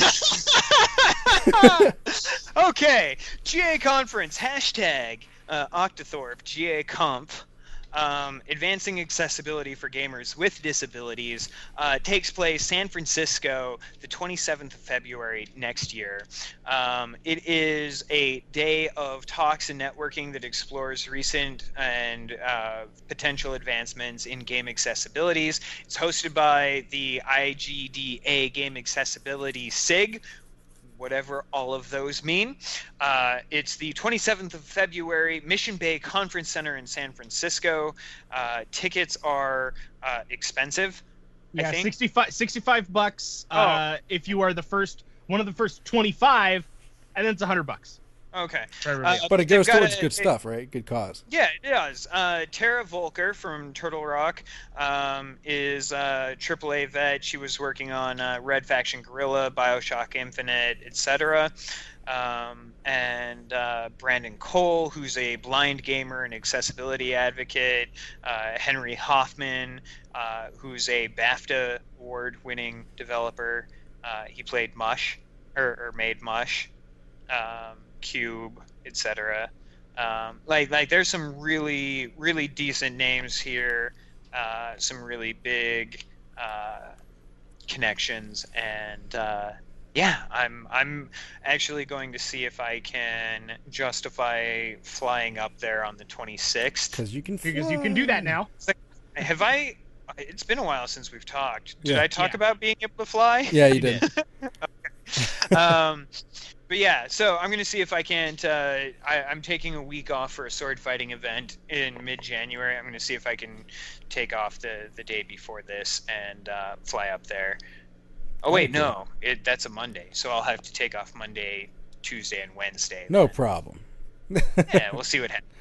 okay, GA conference hashtag. uh, Octothorpe GA Conf. Um, advancing accessibility for gamers with disabilities uh, takes place San Francisco the 27th of February next year. Um, it is a day of talks and networking that explores recent and uh, potential advancements in game accessibilities. It's hosted by the IGDA Game Accessibility SIG, whatever all of those mean. Uh, it's the 27th of February, Mission Bay Conference Center in San Francisco. Uh, tickets are uh, expensive. I Yeah, think. 65, 65 bucks Oh. uh, if you are the first one of the first 25, and then it's 100 bucks Okay. for everybody Uh. But it goes towards a- good a- stuff, right? Good cause. Yeah, it does. Uh, Tara Voelker from Turtle Rock um, is a AAA vet. She was working on uh, Red Faction Guerrilla, Bioshock Infinite, etc. Um, and uh, Brandon Cole, who's a blind gamer and accessibility advocate. Uh, Henry Hoffman, uh, who's a BAFTA award-winning developer. Uh, he played Mush, or, or made Mush, um, Cube, etc. Um, like like there's some really really decent names here, uh, some really big uh, connections, and uh, yeah, I'm I'm actually going to see if I can justify flying up there on the 26th. Because you can. because you can do that fly. now. Have I? It's been a while since we've talked. Did Yeah. I talk Yeah. about being able to fly? Yeah, you did. um, but yeah, so I'm gonna see if I can't. Uh, I, I'm taking a week off for a sword fighting event in mid-January. I'm gonna see if I can take off the the day before this and uh, fly up there. Oh wait, Okay. no, it, that's a Monday, so I'll have to take off Monday, Tuesday, and Wednesday. No problem. Yeah, we'll see what happens.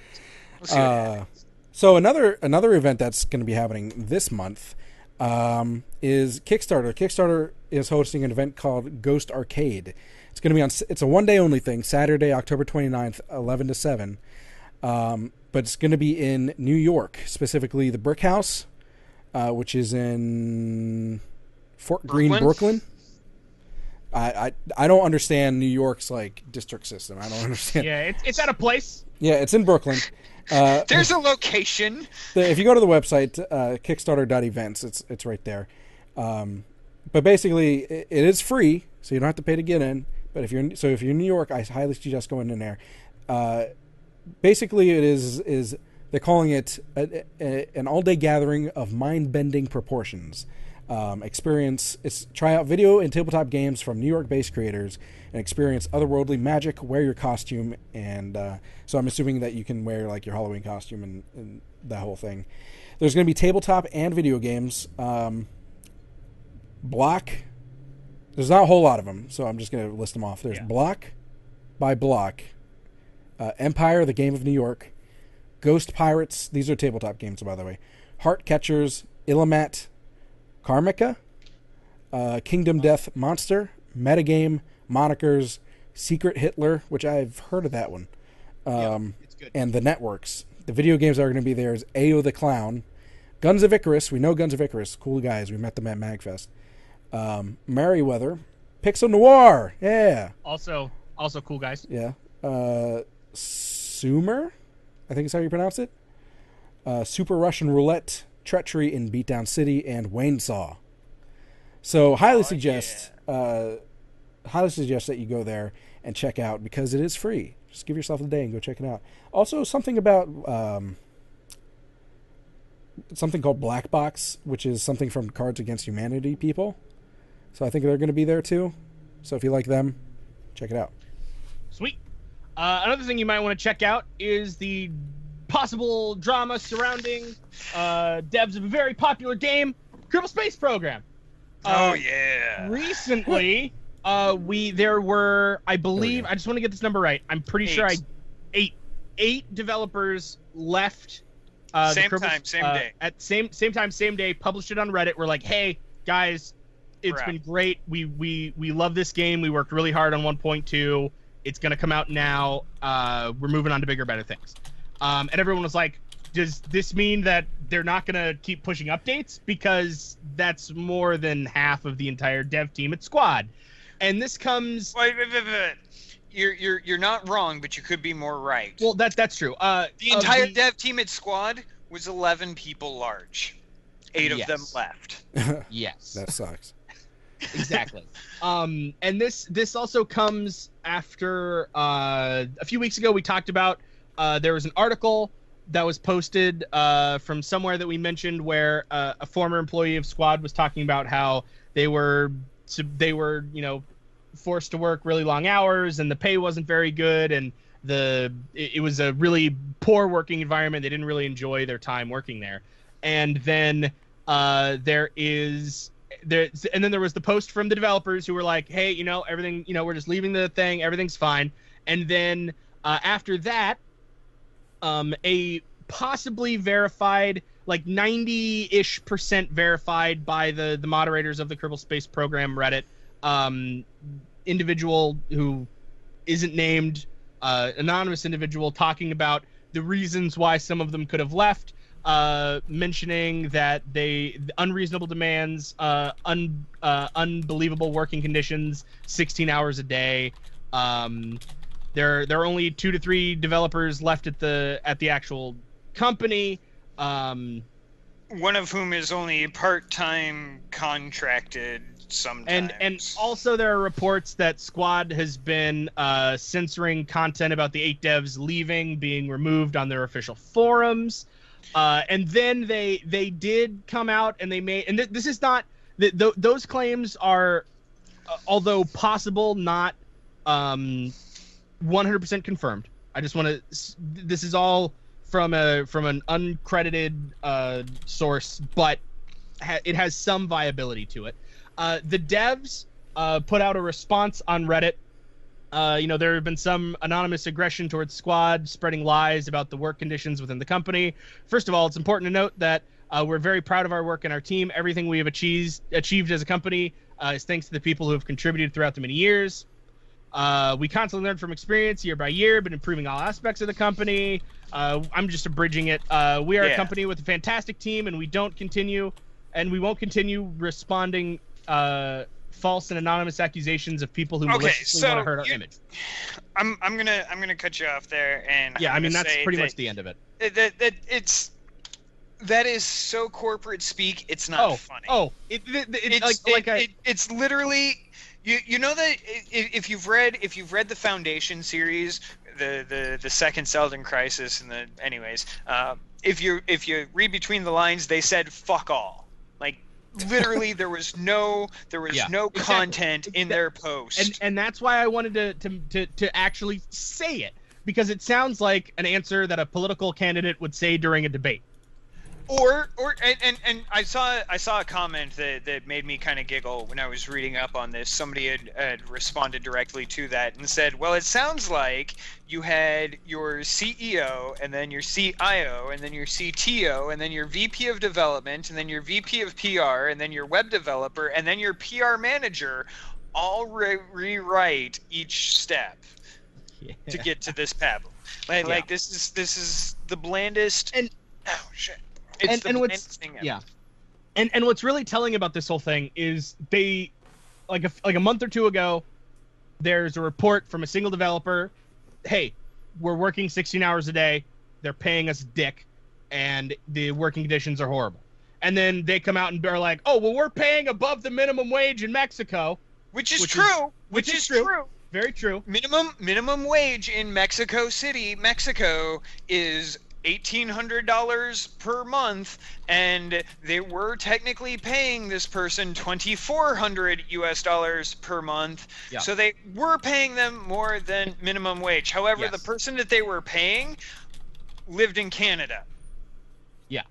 We'll see what Uh, happens. so another another event that's going to be happening this month um, is Kickstarter. Kickstarter is hosting an event called Ghost Arcade. It's going to be on. It's a one day only thing. Saturday, October 29th, eleven to seven. Um, but it's going to be in New York, specifically the Brick House, uh, which is in Fort Greene, Brooklyn? Brooklyn. I, I I don't understand New York's like district system. I don't understand. Yeah, it's, it's at a place. Yeah, it's in Brooklyn. Uh, There's a location. the, if you go to the website uh, kickstarter.events it's it's right there um, but basically it, it is free so you don't have to pay to get in but if you're so if you're in new york i highly suggest going in there. Uh, basically it is is they're calling it a, a, an all-day gathering of mind-bending proportions. Um, experience it's try out video and tabletop games from new york-based creators and experience otherworldly magic wear your costume and uh, so i'm assuming that you can wear like your halloween costume and, and that whole thing. There's going to be tabletop and video games. Um, block there's not a whole lot of them so i'm just going to list them off there's Yeah. block by block uh, empire the game of new york ghost pirates these are tabletop games by the way heart catchers illimat karmika uh, kingdom death monster metagame monikers secret hitler which i've heard of that one um, It's good. and the networks. The video games that are going to be there is AO the Clown, Guns of Icarus. We know Guns of Icarus, cool guys. We met them at Magfest. Um, Merryweather, Pixel Noir, yeah, Also, also cool guys. yeah. Uh, Sumer, I think is how you pronounce it. Uh, Super Russian Roulette, Treachery in Beatdown City, and Wayne Saw. So highly suggest, uh, highly suggest that you go there and check out because it is free. Just give yourself a day and go check it out. Also, something about um, something called Black Box, which is something from Cards Against Humanity people. So I think they're going to be there too. So if you like them, check it out. Sweet. Uh, another thing you might want to check out is the possible drama surrounding uh, devs of a very popular game, Kerbal Space Program. Oh Uh, yeah. Recently, uh, we there were, I believe, go. I just want to get this number right. I'm pretty sure I Eight. eight eight developers left. Uh, Same Kerbal- time, same uh, day. At same same time, same day. Published it on Reddit. We're like, hey guys, it's Crap. been great. We we we love this game. We worked really hard on 1.2. It's gonna come out now. Uh, we're moving on to bigger, better things. Um, and everyone was like, does this mean that they're not gonna keep pushing updates? Because that's more than half of the entire dev team at Squad. And this comes Wait, wait, wait, wait. you're you're you're not wrong, but you could be more right. Well, that that's true. Uh, the entire the- dev team at Squad was 11 people large. Eight of them left. yes. that sucks. Exactly. Um, and this this also comes after uh, a few weeks ago we talked about uh, there was an article that was posted uh, from somewhere that we mentioned where uh, a former employee of Squad was talking about how they were they were you know forced to work really long hours and the pay wasn't very good and the it, it was a really poor working environment they didn't really enjoy their time working there and then uh, there is there and then there was the post from the developers who were like hey you know everything you know we're just leaving the thing everything's fine. And then uh, after that um, a possibly verified like 90-ish percent verified by the the moderators of the kerbal space program reddit um, individual who isn't named uh, anonymous individual talking about the reasons why some of them could have left uh, mentioning that they unreasonable demands, uh, un, uh, unbelievable working conditions, 16 hours a day. Um, there, there are only two to three developers left at the at the actual company. Um, One of whom is only part-time contracted sometimes. and and also there are reports that Squad has been uh, censoring content about the eight devs leaving, being removed on their official forums. Uh, and then they they did come out and they made and th- this is not th- th- those claims are uh, although possible not um 100% confirmed. I just want to this is all from a from an uncredited uh source but ha- it has some viability to it. Uh the devs uh put out a response on reddit uh, you know, there have been some anonymous aggression towards Squad, spreading lies about the work conditions within the company. First of all, it's important to note that uh, we're very proud of our work and our team. Everything we have achieved achieved as a company uh, is thanks to the people who have contributed throughout the many years. Uh, we constantly learn from experience year by year, been improving all aspects of the company. Uh, I'm just abridging it. Uh, we are a company with a fantastic team, and we don't continue, and we won't continue responding uh, false and anonymous accusations of people who Okay, maliciously so want to hurt our you- image. I'm I'm gonna I'm gonna cut you off there, and Yeah, I mean that's pretty that, much the end of it. that, that that it's that is so corporate speak. It's not oh, funny. oh, it, it, it, it's like it- like I, it- it's literally you you know that if you've read if you've read the Foundation series, the the the second Seldon Crisis, and the anyways, uh, if you if you read between the lines, they said fuck all. Literally, there was no there was Yeah, no exactly. content in their post. and and that's why I wanted to, to to to actually say it because it sounds like an answer that a political candidate would say during a debate. Or or and, and and I saw I saw a comment that that made me kind of giggle when I was reading up on this. Somebody had, had responded directly to that and said, "Well, it sounds like you had your CEO and then your CIO and then your CTO and then your VP of development and then your VP of PR and then your web developer and then your PR manager all re- rewrite each step to get to this pebble. Like, Yeah. like this is this is the blandest And- oh shit. It's and the and what's blandest thing ever. yeah, and and what's really telling about this whole thing is they like a like a month or two ago, there's a report from a single developer, hey, we're working 16 hours a day, they're paying us dick, and the working conditions are horrible. And then they come out and are like, oh well, we're paying above the minimum wage in Mexico, Which is Which is- true. which which, is is, true. true. very true. Minimum minimum wage in Mexico City, Mexico is eighteen hundred dollars per month, and they were technically paying this person twenty four hundred U.S. dollars per month. Yeah. So they were paying them more than minimum wage. However, Yes. the person that they were paying lived in Canada. Yeah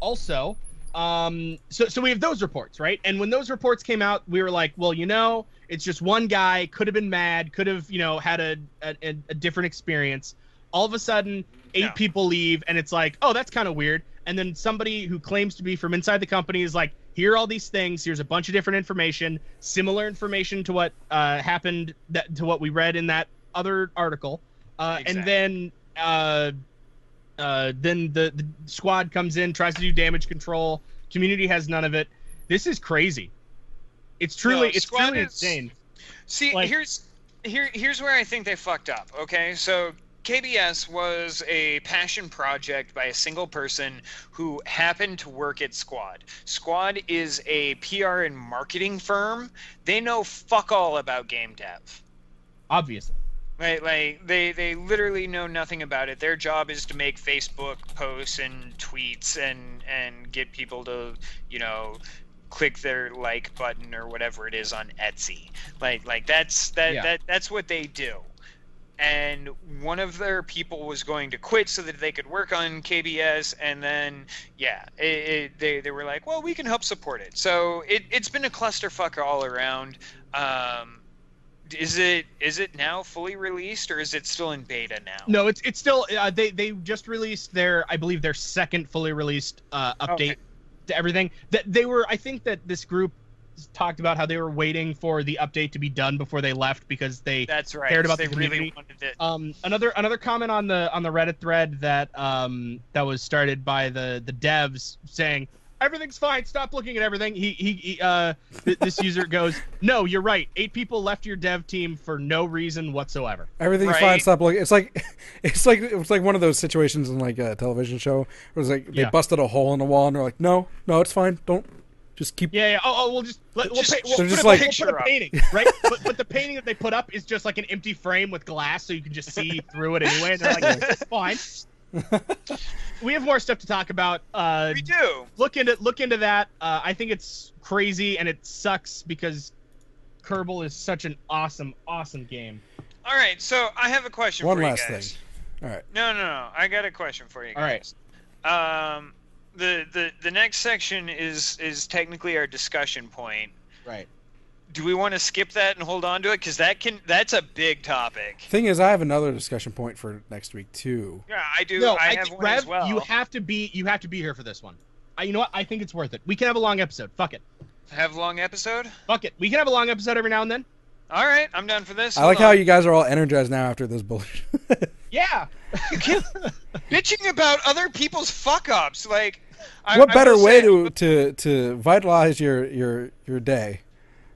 also um so so we have those reports right and when those reports came out we were like well you know it's just one guy could have been mad could have you know had a a, a different experience all of a sudden eight people leave and it's like oh that's kind of weird and then somebody who claims to be from inside the company is like here are all these things here's a bunch of different information similar information to what uh, happened that to what we read in that other article uh, and then uh, uh, then the, the squad comes in, tries to do damage control. Community has none of it. This is crazy. It's truly, No, it's truly is- insane. See, Like- here's here here's where I think they fucked up. Okay, so KSP was a passion project by a single person who happened to work at Squad. Squad is a PR and marketing firm. They know fuck all about game dev. Obviously. Right, like they they literally know nothing about it. Their job is to make Facebook posts and tweets and and get people to, you know, click their like button or whatever it is on Etsy. Like like that's that Yeah. that that's what they do. And one of their people was going to quit so that they could work on KSP, and then yeah, it, it, they they were like, well, we can help support it. So it it's been a clusterfuck all around. Um, is it is it now fully released or is it still in beta now? No, it's it's still uh, they they just released their I believe their second fully released uh, update Okay. to everything. That they were I think that this group talked about how they were waiting for the update to be done before they left because they That's right. cared about they the really community. wanted it. um another another comment on the on the Reddit thread that um that was started by the the devs saying everything's fine stop looking at everything he he, he uh th- this user goes no you're right eight people left your dev team for no reason whatsoever Everything's fine. Stop looking. It's like, it's like it's like one of those situations in like a television show where it's like they Yeah. busted a hole in the wall and they're like, no, no, it's fine. Don't just keep. Yeah, yeah. Oh, oh we'll just let, we'll, Just- pay, we'll put, just a, like- we'll put Picture a up. painting, right? but, but the painting that they put up is just like an empty frame with glass, so you can just see through it anyway. And they're like, "It's fine." we have more stuff to talk about. Uh, we do. look into look into that. Uh, I think it's crazy and it sucks because Kerbal is such an awesome, awesome game. All right, so I have a question One for last you guys. One last thing. All right. No, no, no. I got a question for you Guys. All right. guys. Um, the the the next section is is technically our discussion point. Right. Do we want to skip that and hold on to it? Because that can that's a big topic. Thing is, I have another discussion point for next week too. Yeah, I do. No, I, I, have think one Rev, as well. you have to be you have to be here for this one. I, you know what? I think it's worth it. We can have a long episode. Fuck it. have a long episode. Fuck it. We can have a long episode every now and then. All right, I'm done for this. I like Hold how you guys are all energized now after this bullshit. Yeah. bitching about other people's fuck ups. Like, I, what I better will way say, to to to vitalize your your your day?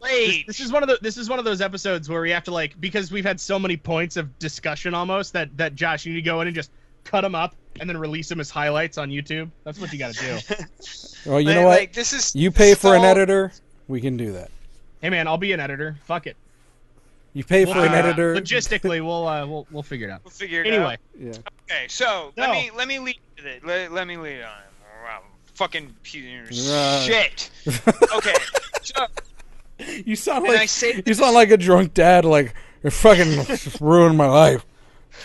This, Wait. this is one of the this is one of those episodes where we have to like because we've had so many points of discussion almost that that Josh you need to go in and just cut them up and then release them as highlights on YouTube. That's what you got to do. Well, you Like- know what? Like, this is you pay is for an all- editor, we can do that. hey man, I'll be an editor. Fuck it. You pay for We'll an figure it out. editor. Logistically, we'll uh, we'll we'll figure it out. We'll figure it Anyway, out. Yeah. Okay, so No. let me let me lead it. Let, let me lead on. Wow, fucking piece of Right. shit. Okay, so You sound And I like say you sound like a drunk dad. Like you're fucking ruined my life.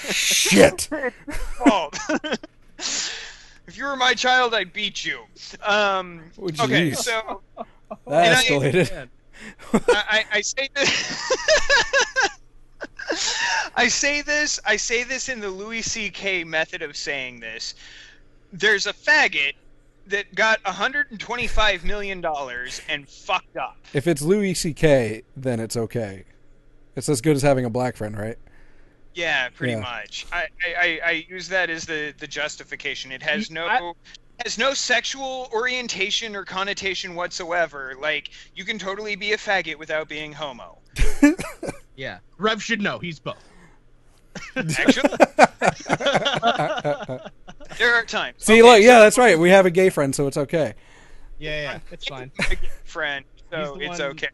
Shit. fault. if you were my child, I'd beat you. Um, Oh, okay, so That I- escalated. I, I, I say this. I say this. I say this in the Louis C.K. method of saying this. There's a faggot that got 125 million dollars and fucked up. If it's Louis C.K., then it's okay. It's as good as having a black friend, right? Yeah, pretty Yeah. much. I, I, I, I use that as the, the justification. It has no I- has no sexual orientation or connotation whatsoever. Like you can totally be a faggot without being homo. Yeah. Rev should know. He's both. Actually, there are times. See, Okay, look, yeah, so- that's right. We have a gay friend, so it's okay. Yeah, yeah. It's fine. my gay friend, so it's one- okay.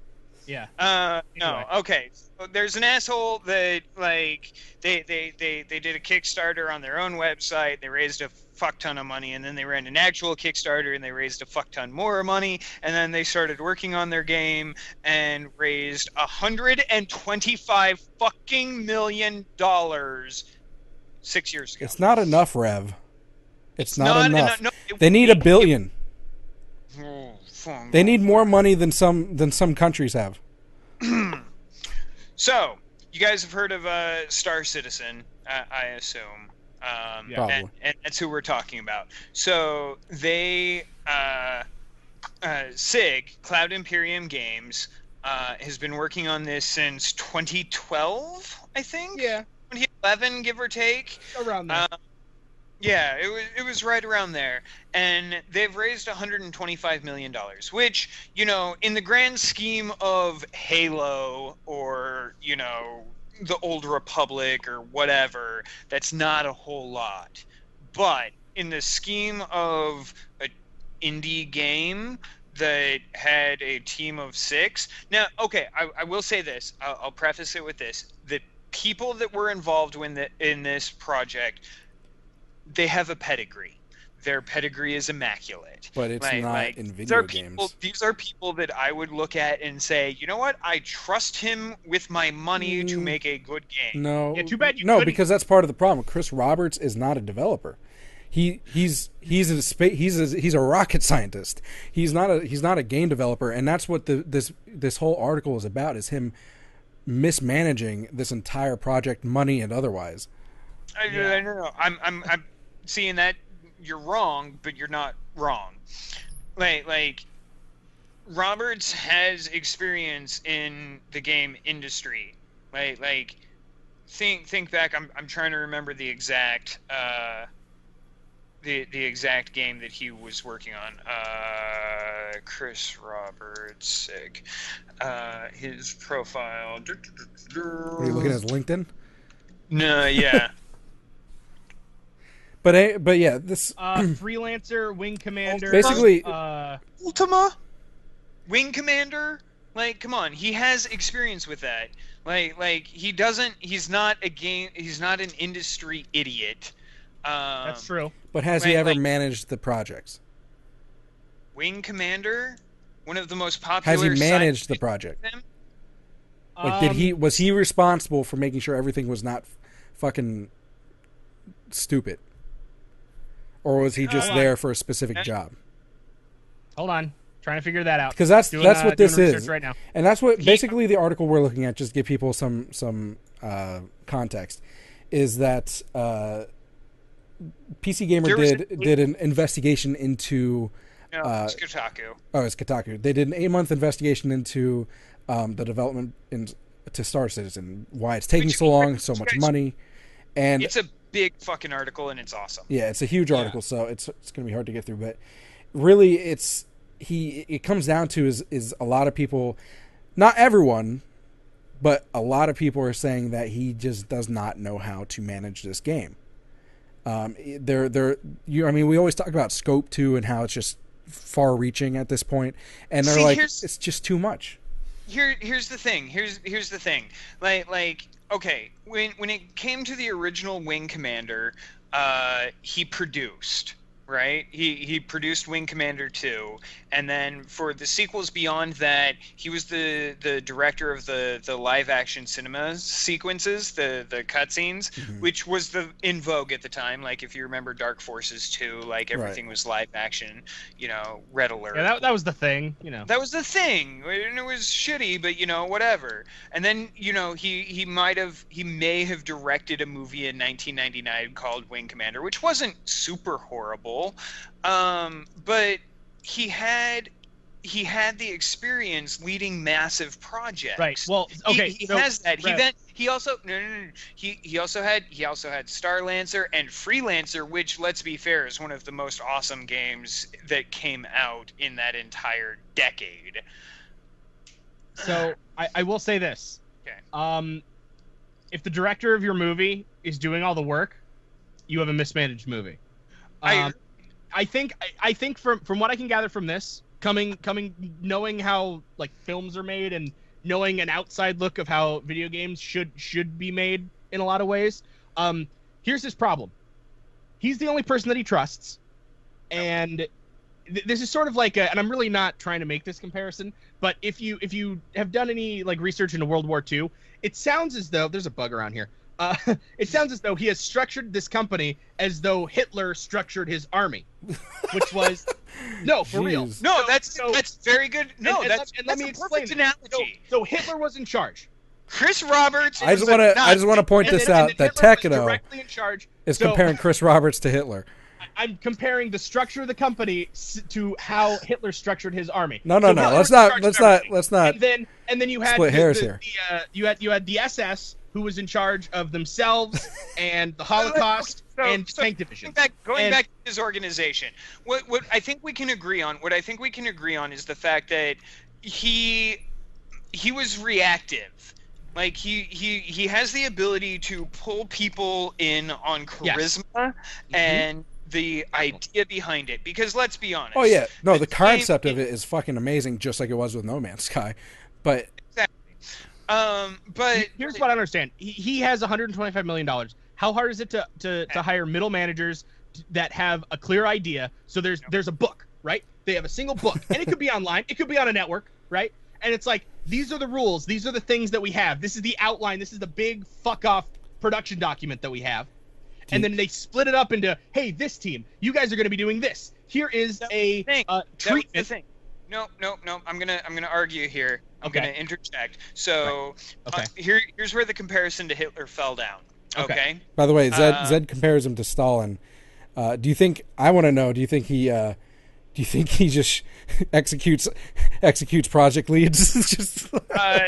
Yeah. Uh, no, Anyway. okay. So there's an asshole that like they, they they they did a Kickstarter on their own website. They raised a fuck ton of money, and then they ran an actual Kickstarter, and they raised a fuck ton more money, and then they started working on their game and raised a hundred and twenty-five fucking million dollars six years ago. It's not enough, Rev. It's not, enough. no, it- They need a billion. Fuck. They need more money than some than some countries have. So, you guys have heard of uh, Star Citizen, I, I assume. Um, Yeah. Probably. and, and that's who we're talking about. So, they, uh, uh, SIG, Cloud Imperium Games, uh, has been working on this since 2012, I think? Yeah. 2011, give or take. Around there. Uh, yeah, it was it was right around there, and they've raised 125 million dollars, which you know, in the grand scheme of Halo or you know, the Old Republic or whatever, that's not a whole lot. But in the scheme of an indie game that had a team of six, now, okay, I, I will say this. I'll, I'll preface it with this: the people that were involved in the in this project, they have a pedigree. Their pedigree is immaculate. But it's Like- not like, in these video are games. People, these are people that I would look at and say, you know what? I trust him with my money to Mm. make a good game. No. Yeah, too bad you No, couldn't- because that's part of the problem. Chris Roberts is not a developer. He he's he's a spa- he's a, he's a rocket scientist. He's not a he's not a game developer, and that's what the this this whole article is about. Is him mismanaging this entire project, money and otherwise. I, I don't know. I'm, I'm, I'm seeing that you're wrong, but you're not wrong. Like, like Roberts has experience in the game industry. Like, like think, think back. I'm, I'm trying to remember the exact, uh, the, the exact game that he was working on. Uh, Chris Roberts, sick. Uh, his profile. Are you looking at his LinkedIn? No, yeah. But eh, but yeah, this Uh, freelancer, wing commander. Basically- uh, Ultima, Wing Commander. Like, come on, he has experience with that. Like, like he doesn't. He's not a game. He's not an industry idiot. Um, that's true. but has he ever like- managed the projects? Wing Commander, one of the most popular. Has he managed the sci-fi project? games. Like, did Um, he was he responsible for making sure everything was not f- fucking stupid, or was he just there for a specific Yeah. job? Hold on, trying to figure that out. Because that's Doing, that's uh, what this is right now. and that's what He- basically the article we're looking at. Just give people some some uh, context, is that uh, PC Gamer did a- did an investigation into No, Uh, it's Kotaku. oh it's Kotaku. They did an eight month investigation into um, the development in, to Star Citizen, why it's taking Which- so long, so much money, and It's a big fucking article and it's awesome. Yeah, it's a huge Yeah. article, so it's it's going to be hard to get through. But really, it's he. It comes down to is is a lot of people, not everyone, but a lot of people are saying that he just does not know how to manage this game. Um, they're they're you. I mean, we always talk about scope two and how it's just far reaching at this point, and they're See, like, it's just too much. here here's the thing here's here's the thing like like okay when when it came to the original wing commander uh he produced right? He he produced wing commander 2 and then for the sequels beyond that he was the the director of the the live action cinema sequences the the cutscenes mm-hmm. which was the in vogue at the time. Like if you remember dark forces 2 like everything was live action you know red alert. Yeah, that, that was the thing. You know. that was the thing and it was shitty but you know whatever. And then you know he he might have he may have directed a movie in 1999 called wing commander which wasn't super horrible um but he had he had the experience leading massive projects Right. Well, He- okay. he, so- has that he Rev, then he also no, no, no, no. he he also had he also had starlancer and freelancer which let's be fair is one of the most awesome games that came out in that entire decade So I, I will say this. Okay. Um, if the director of your movie is doing all the work, you have a mismanaged movie. Um, I think I, I think from from what I can gather from this, coming coming knowing how like films are made and knowing an outside look of how video games should should be made in a lot of ways. Um, here's his problem. He's the only person that he trusts, and th- this is sort of like a, and I'm really not trying to make this comparison, but if you if you have done any like research into World War II, it sounds as though there's a bug around here. Uh, it sounds as though he has structured this company as though Hitler structured his army, which was no for real. No So- that's so- that's very good no and, and that's, let, and let that's me a explain. perfect it. So, analogy so Hitler was in charge. chris roberts I just want to. I just want to point and this then- out that Hitler was Techno directly in charge. is So- comparing Chris Roberts to Hitler. I'm comparing the structure of the company to how Hitler structured his army. No, no, So no. Hitler Let's was in not charge let's not everything. let's not and then and then you had split the, hairs the- here. the, uh, you had you had the SS who was in charge of themselves and the Holocaust So- and so tank division. Going back, going And- back to his organization, what what I think we can agree on, what I think we can agree on is the fact that he he was reactive. Like he he he has the ability to pull people in on Yes. charisma mm-hmm. and the idea behind it. Because let's be honest. Oh yeah, no, the game- concept of it is fucking amazing, just like it was with No Man's Sky. But Um, but Here's what I understand. He, he has 125 million dollars. How hard is it to, to, to hire middle managers that have a clear idea? So there's there's a book, right? They have a single book, and it could be online, it could be on a network, right? And it's like these are the rules, these are the things that we have. This is the outline. This is the big fuck off production document that we have. And then they split it up into, hey, this team, you guys are going to be doing this. Here is a thing. uh, treatment. thing. No, no, no. I'm gonna I'm gonna argue here. I'm Okay. gonna interject. So Okay. uh, here here's where the comparison to Hitler fell down. Okay. Okay. by the way, Zed Uh, Zed compares him to Stalin. Uh, do you think? I want to know. Do you think he? Do you think he just executes executes project leads? just uh,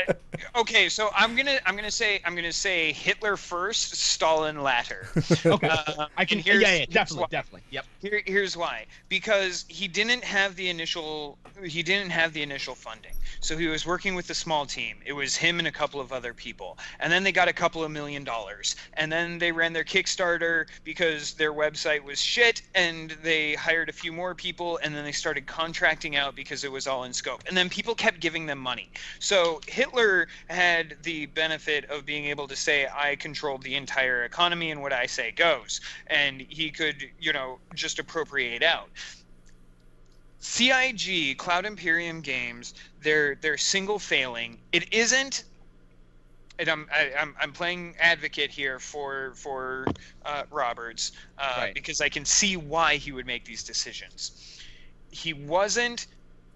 okay, so I'm gonna I'm gonna say I'm gonna say Hitler first, Stalin latter. Okay. Uh, I can hear. here's- Yeah, yeah, definitely, why. definitely. Yep. Here, here's why. Because he didn't have the initial he didn't have the initial funding. So he was working with a small team. It was him and a couple of other people. And then they got a couple of million dollars. And then they ran their Kickstarter because their website was shit and they hired a few more people and then they started contracting out because it was all in scope. And then people kept giving them money. So Hitler had the benefit of being able to say I controlled the entire economy and what I say goes. And he could, you know, just appropriate out. CIG Cloud Imperium Games, they're they're single failing. It isn't. And I'm I, I'm I'm playing advocate here for for uh, Roberts uh, Right. because I can see why he would make these decisions. He wasn't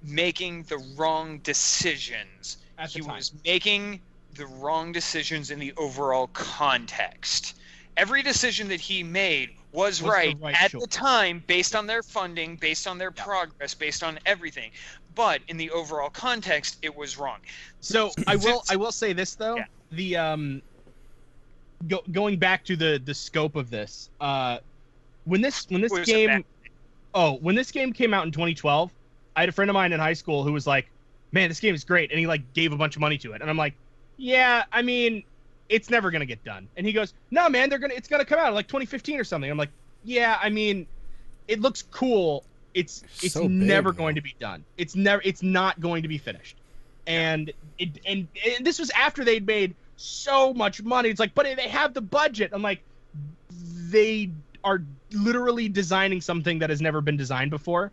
making the wrong decisions. At the he was making the wrong decisions in the overall context. Every decision that he made was, Was right, right at choice. the time based on their funding, based on their Yeah. progress, based on everything. But in the overall context, it was wrong. So I will I will say this though. Yeah. The um go, going back to the the scope of this. Uh when this when this game Oh, when this game came out in 2012, I had a friend of mine in high school who was like, "Man, this game is great." And he like gave a bunch of money to it. And I'm like, "Yeah, I mean, it's never going to get done." And he goes, "No, man, they're going to it's going to come out in like 2015 or something." I'm like, "Yeah, I mean, it looks cool. It's it's So never though. going to be done. It's never it's not going to be finished." And it and, and this was after they'd made so much money. It's like, "But they have the budget." I'm like, "They are literally designing something that has never been designed before."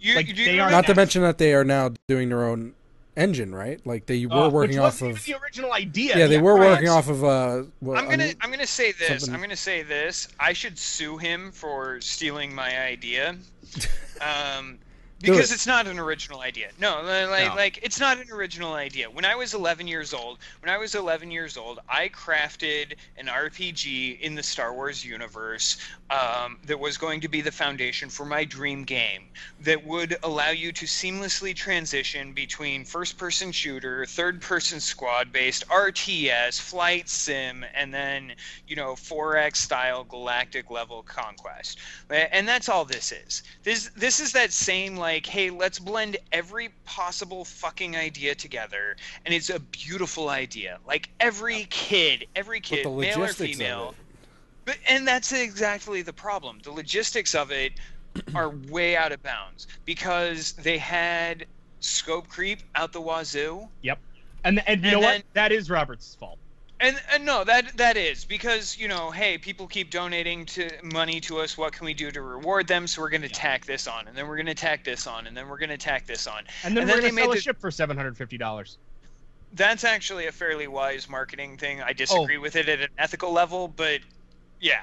You, Like, you they remember are- not to mention that they are now doing their own engine, right? Like they were Uh, working which off wasn't of. even the original idea. Yeah, they were right. working off of. Uh, well, I'm gonna un- I'm gonna say this. something- I'm gonna say this. I should sue him for stealing my idea. Um Do because it. it's not an original idea. No, like No. like it's not an original idea. When I was 11 years old, when I was 11 years old, I crafted an RPG in the Star Wars universe um, that was going to be the foundation for my dream game that would allow you to seamlessly transition between first-person shooter, third-person squad-based RTS, flight sim, and then you know 4X style galactic level conquest. And that's all this is. This this is that same like, hey, let's blend every possible fucking idea together, and it's a beautiful idea. Like every kid, every kid, male or female. But and that's exactly the problem. The logistics of it are way out of bounds because they had scope creep out the wazoo. Yep. And and you And know then- what? That is Robert's fault. And, and no, that that is because you know, hey, people keep donating to money to us. What can we do to reward them? So we're going to tack this on, and then we're going to tack this on, and then we're going to tack this on. And then And we're gonna they sell made a the- ship for seven hundred fifty dollars. That's actually a fairly wise marketing thing. I Oh. disagree with it at an ethical level, but yeah.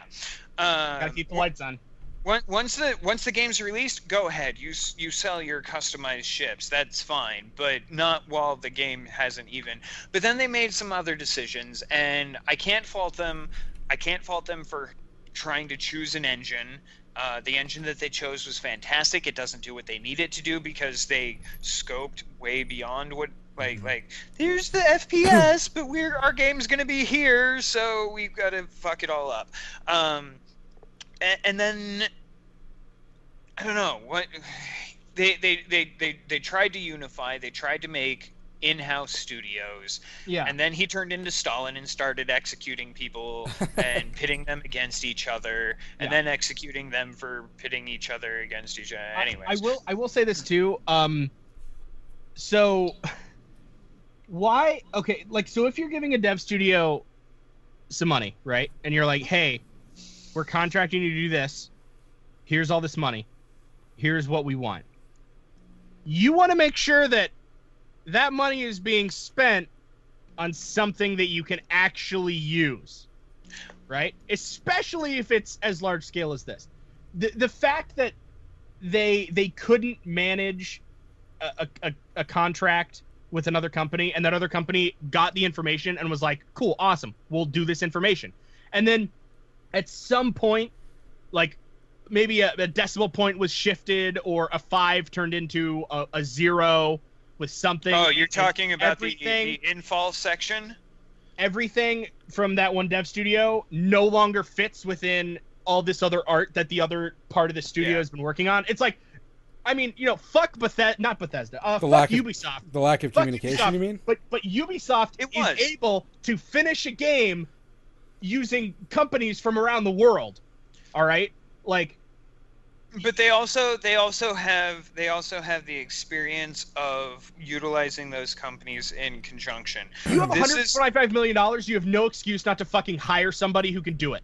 Gotta Um, keep the lights on. Once once the once the game's released, go ahead. You you sell your customized ships. That's fine, but not while the game hasn't even. But then they made some other decisions, and I can't fault them. I can't fault them for trying to choose an engine. Uh, the engine that they chose was fantastic. It doesn't do what they need it to do because they scoped way beyond what like like here's the FPS, but we're our game's gonna be here, so we've got to fuck it all up. Um, and, and then I don't know what they, they they they they tried to unify. They tried to make in-house studios. Yeah. And then he turned into Stalin and started executing people and pitting them against each other, and Yeah. then executing them for pitting each other against each other. I- I, will. I will say this too. Um, so why? Okay, like so, if you're giving a dev studio some money, right, and you're like, hey, we're contracting you to do this. Here's all this money. Here's what we want. You want to make sure that that money is being spent on something that you can actually use, right? Especially if it's as large scale as this. The the fact that they they couldn't manage a, a, a, contract with another company and that other company got the information and was like cool awesome we'll do this information and then at some point like maybe a, a decimal point was shifted or a five turned into a, a zero with something Oh, you're talking about the, the infall section? everything from that one dev studio no longer fits within all this other art that the other part of the studio Yeah. has been working on. It's like, I mean, you know, fuck Bethesda, not Bethesda, uh, The fuck lack of- Ubisoft. The lack of Fuck communication, Ubisoft. you mean? But but Ubisoft It is was. able to finish a game using companies from around the world. All right, like But they also they also have they also have the experience of utilizing those companies in conjunction. you have This is 125 million dollars. You have no excuse not to fucking hire somebody who can do it.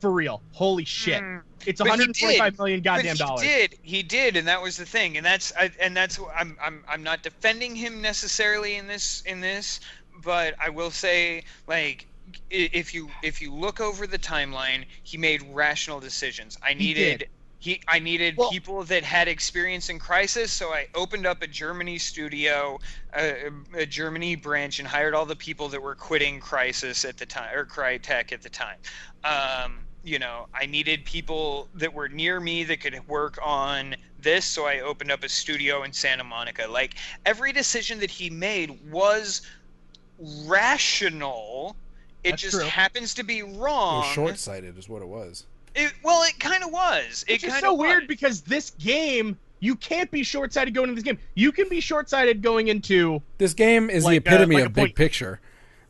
For real, holy shit! Mm, It's but he 125 did. million goddamn but he dollars. did. He did, and that was the thing. And that's I, and that's I'm I'm I'm not defending him necessarily in this in this, but I will say like if you if you look over the timeline, he made rational decisions. I needed. did. He, I needed Well- people that had experience in Crysis, so I opened up a Germany studio, a, a Germany branch, and hired all the people that were quitting Crysis at the time, or Crytek at the time. Um, you know, I needed people that were near me that could work on this, so I opened up a studio in Santa Monica. Like every decision that he made was rational. It That's just true. happens to be It wrong. was short sighted, is what it was. It, well, it kind of was. It Which is so of weird because this game, you can't be short sighted going into this game. You can be short sighted going into This game is Like, the uh, epitome like of big point- picture.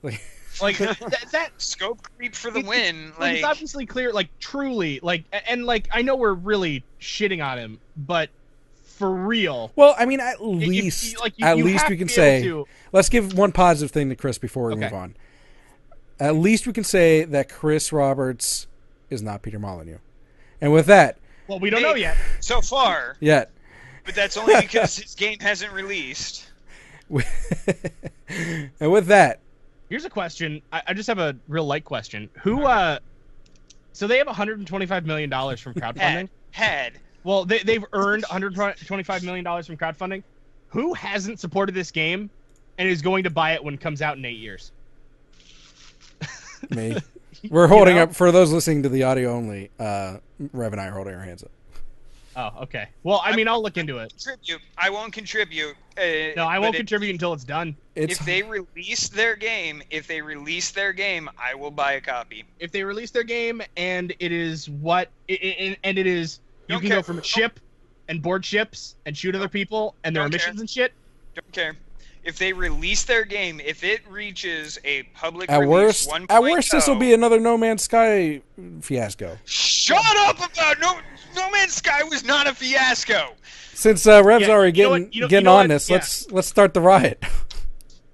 Like, like that. that scope creep for the It- win. like, it's obviously clear, like truly, like, and like I know we're really shitting on him, but for real, well, I mean, at if- least, like, you- at you least we can say. to- Let's give one positive thing to Chris before we Okay. move on. At least we can say that Chris Roberts is not Peter Molyneux. And with that, well, we don't know yet. so far, yet, but that's only because his game hasn't released. and with that, Here's a question. I, I just have a real light question. Who, uh, so they have 125 million dollars from crowdfunding. Had, had. Well, they, they've earned 125 million dollars from crowdfunding. Who hasn't supported this game and is going to buy it when it comes out in eight years? Me, we're holding know? up for those listening to the audio only. Uh, Rev and I are holding our hands up. Oh, okay. Well, I mean, I'll look into it. Contribute. I won't contribute. Uh, No, I won't it- contribute until it's done. It's if they release their game, if they release their game, I will buy a copy. If they release their game and it is what, i i and it is, you Don't can care. go from a ship and board ships and shoot other people and there are Don't care. missions and shit. Don't care. If they release their game, if it reaches a public at release worst, 1.0, at worst, this will be another No Man's Sky fiasco. Shut up about No No Man's Sky was not a fiasco. Since uh, Rev's Yeah, already you know getting what- you know- getting you know on what? this, Yeah. let's let's start the riot.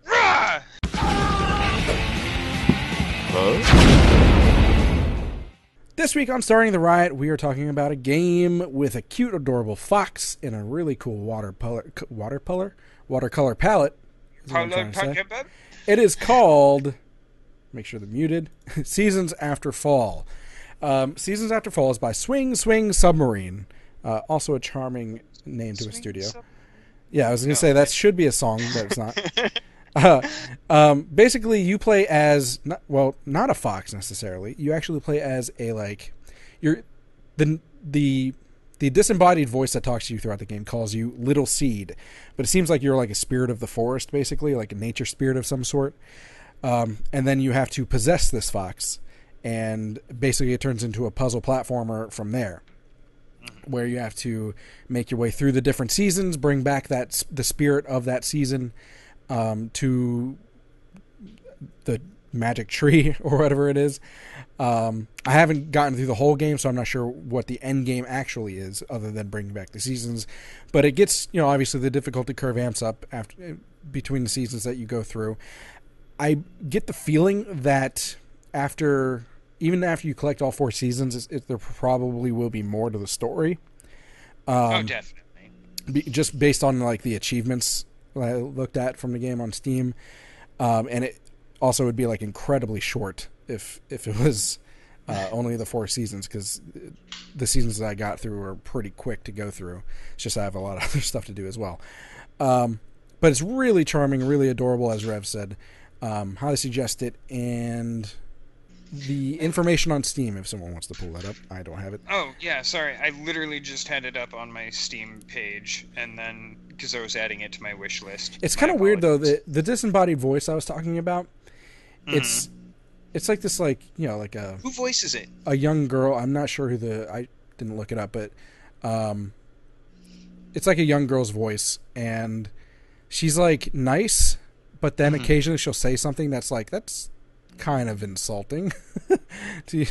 Rah! This week on Starting the Riot, we are talking about a game with a cute, adorable fox and a really cool watercolor, watercolor, watercolor palette. Is what I'm to say. It is called. Make sure they're muted. Seasons After Fall. Um, Seasons After Fall is by Swing Swing Submarine. Uh, also a charming name to a studio. Yeah, I was going to say that should be a song, but it's not. uh, um, basically, you play as not, well, not a fox necessarily. You actually play as a like you're the the the disembodied voice that talks to you throughout the game calls you Little Seed, but it seems like you're like a spirit of the forest, basically, like a nature spirit of some sort. Um, and then you have to possess this fox, and basically it turns into a puzzle platformer from there where you have to make your way through the different seasons, bring back that the spirit of that season, um, to the magic tree or whatever it is. Um, I haven't gotten through the whole game, so I'm not sure what the end game actually is, other than bringing back the seasons. But it gets, you know, obviously the difficulty curve amps up after between the seasons that you go through. I get the feeling that after, even after you collect all four seasons, it, it, there probably will be more to the story. oh, Um, definitely. be, just based on like the achievements I looked at from the game on Steam, um, and it also would be like incredibly short if if it was uh, only the four seasons because the seasons that I got through were pretty quick to go through. It's just I have a lot of other stuff to do as well. Um, but it's really charming, really adorable, as Rev said. Um, highly suggest it, and the information on Steam, if someone wants to pull that up, I don't have it. Oh yeah, sorry. I literally just had it up on my Steam page, and then because I was adding it to my wish list. It's kind of weird though. The the disembodied voice I was talking about. Mm-hmm. It's it's like this like you know like a Who voices it? a young girl. I'm not sure who the I didn't look it up, but um, it's like a young girl's voice, and she's like nice, but then occasionally she'll say something that's like that's kind of insulting. to you.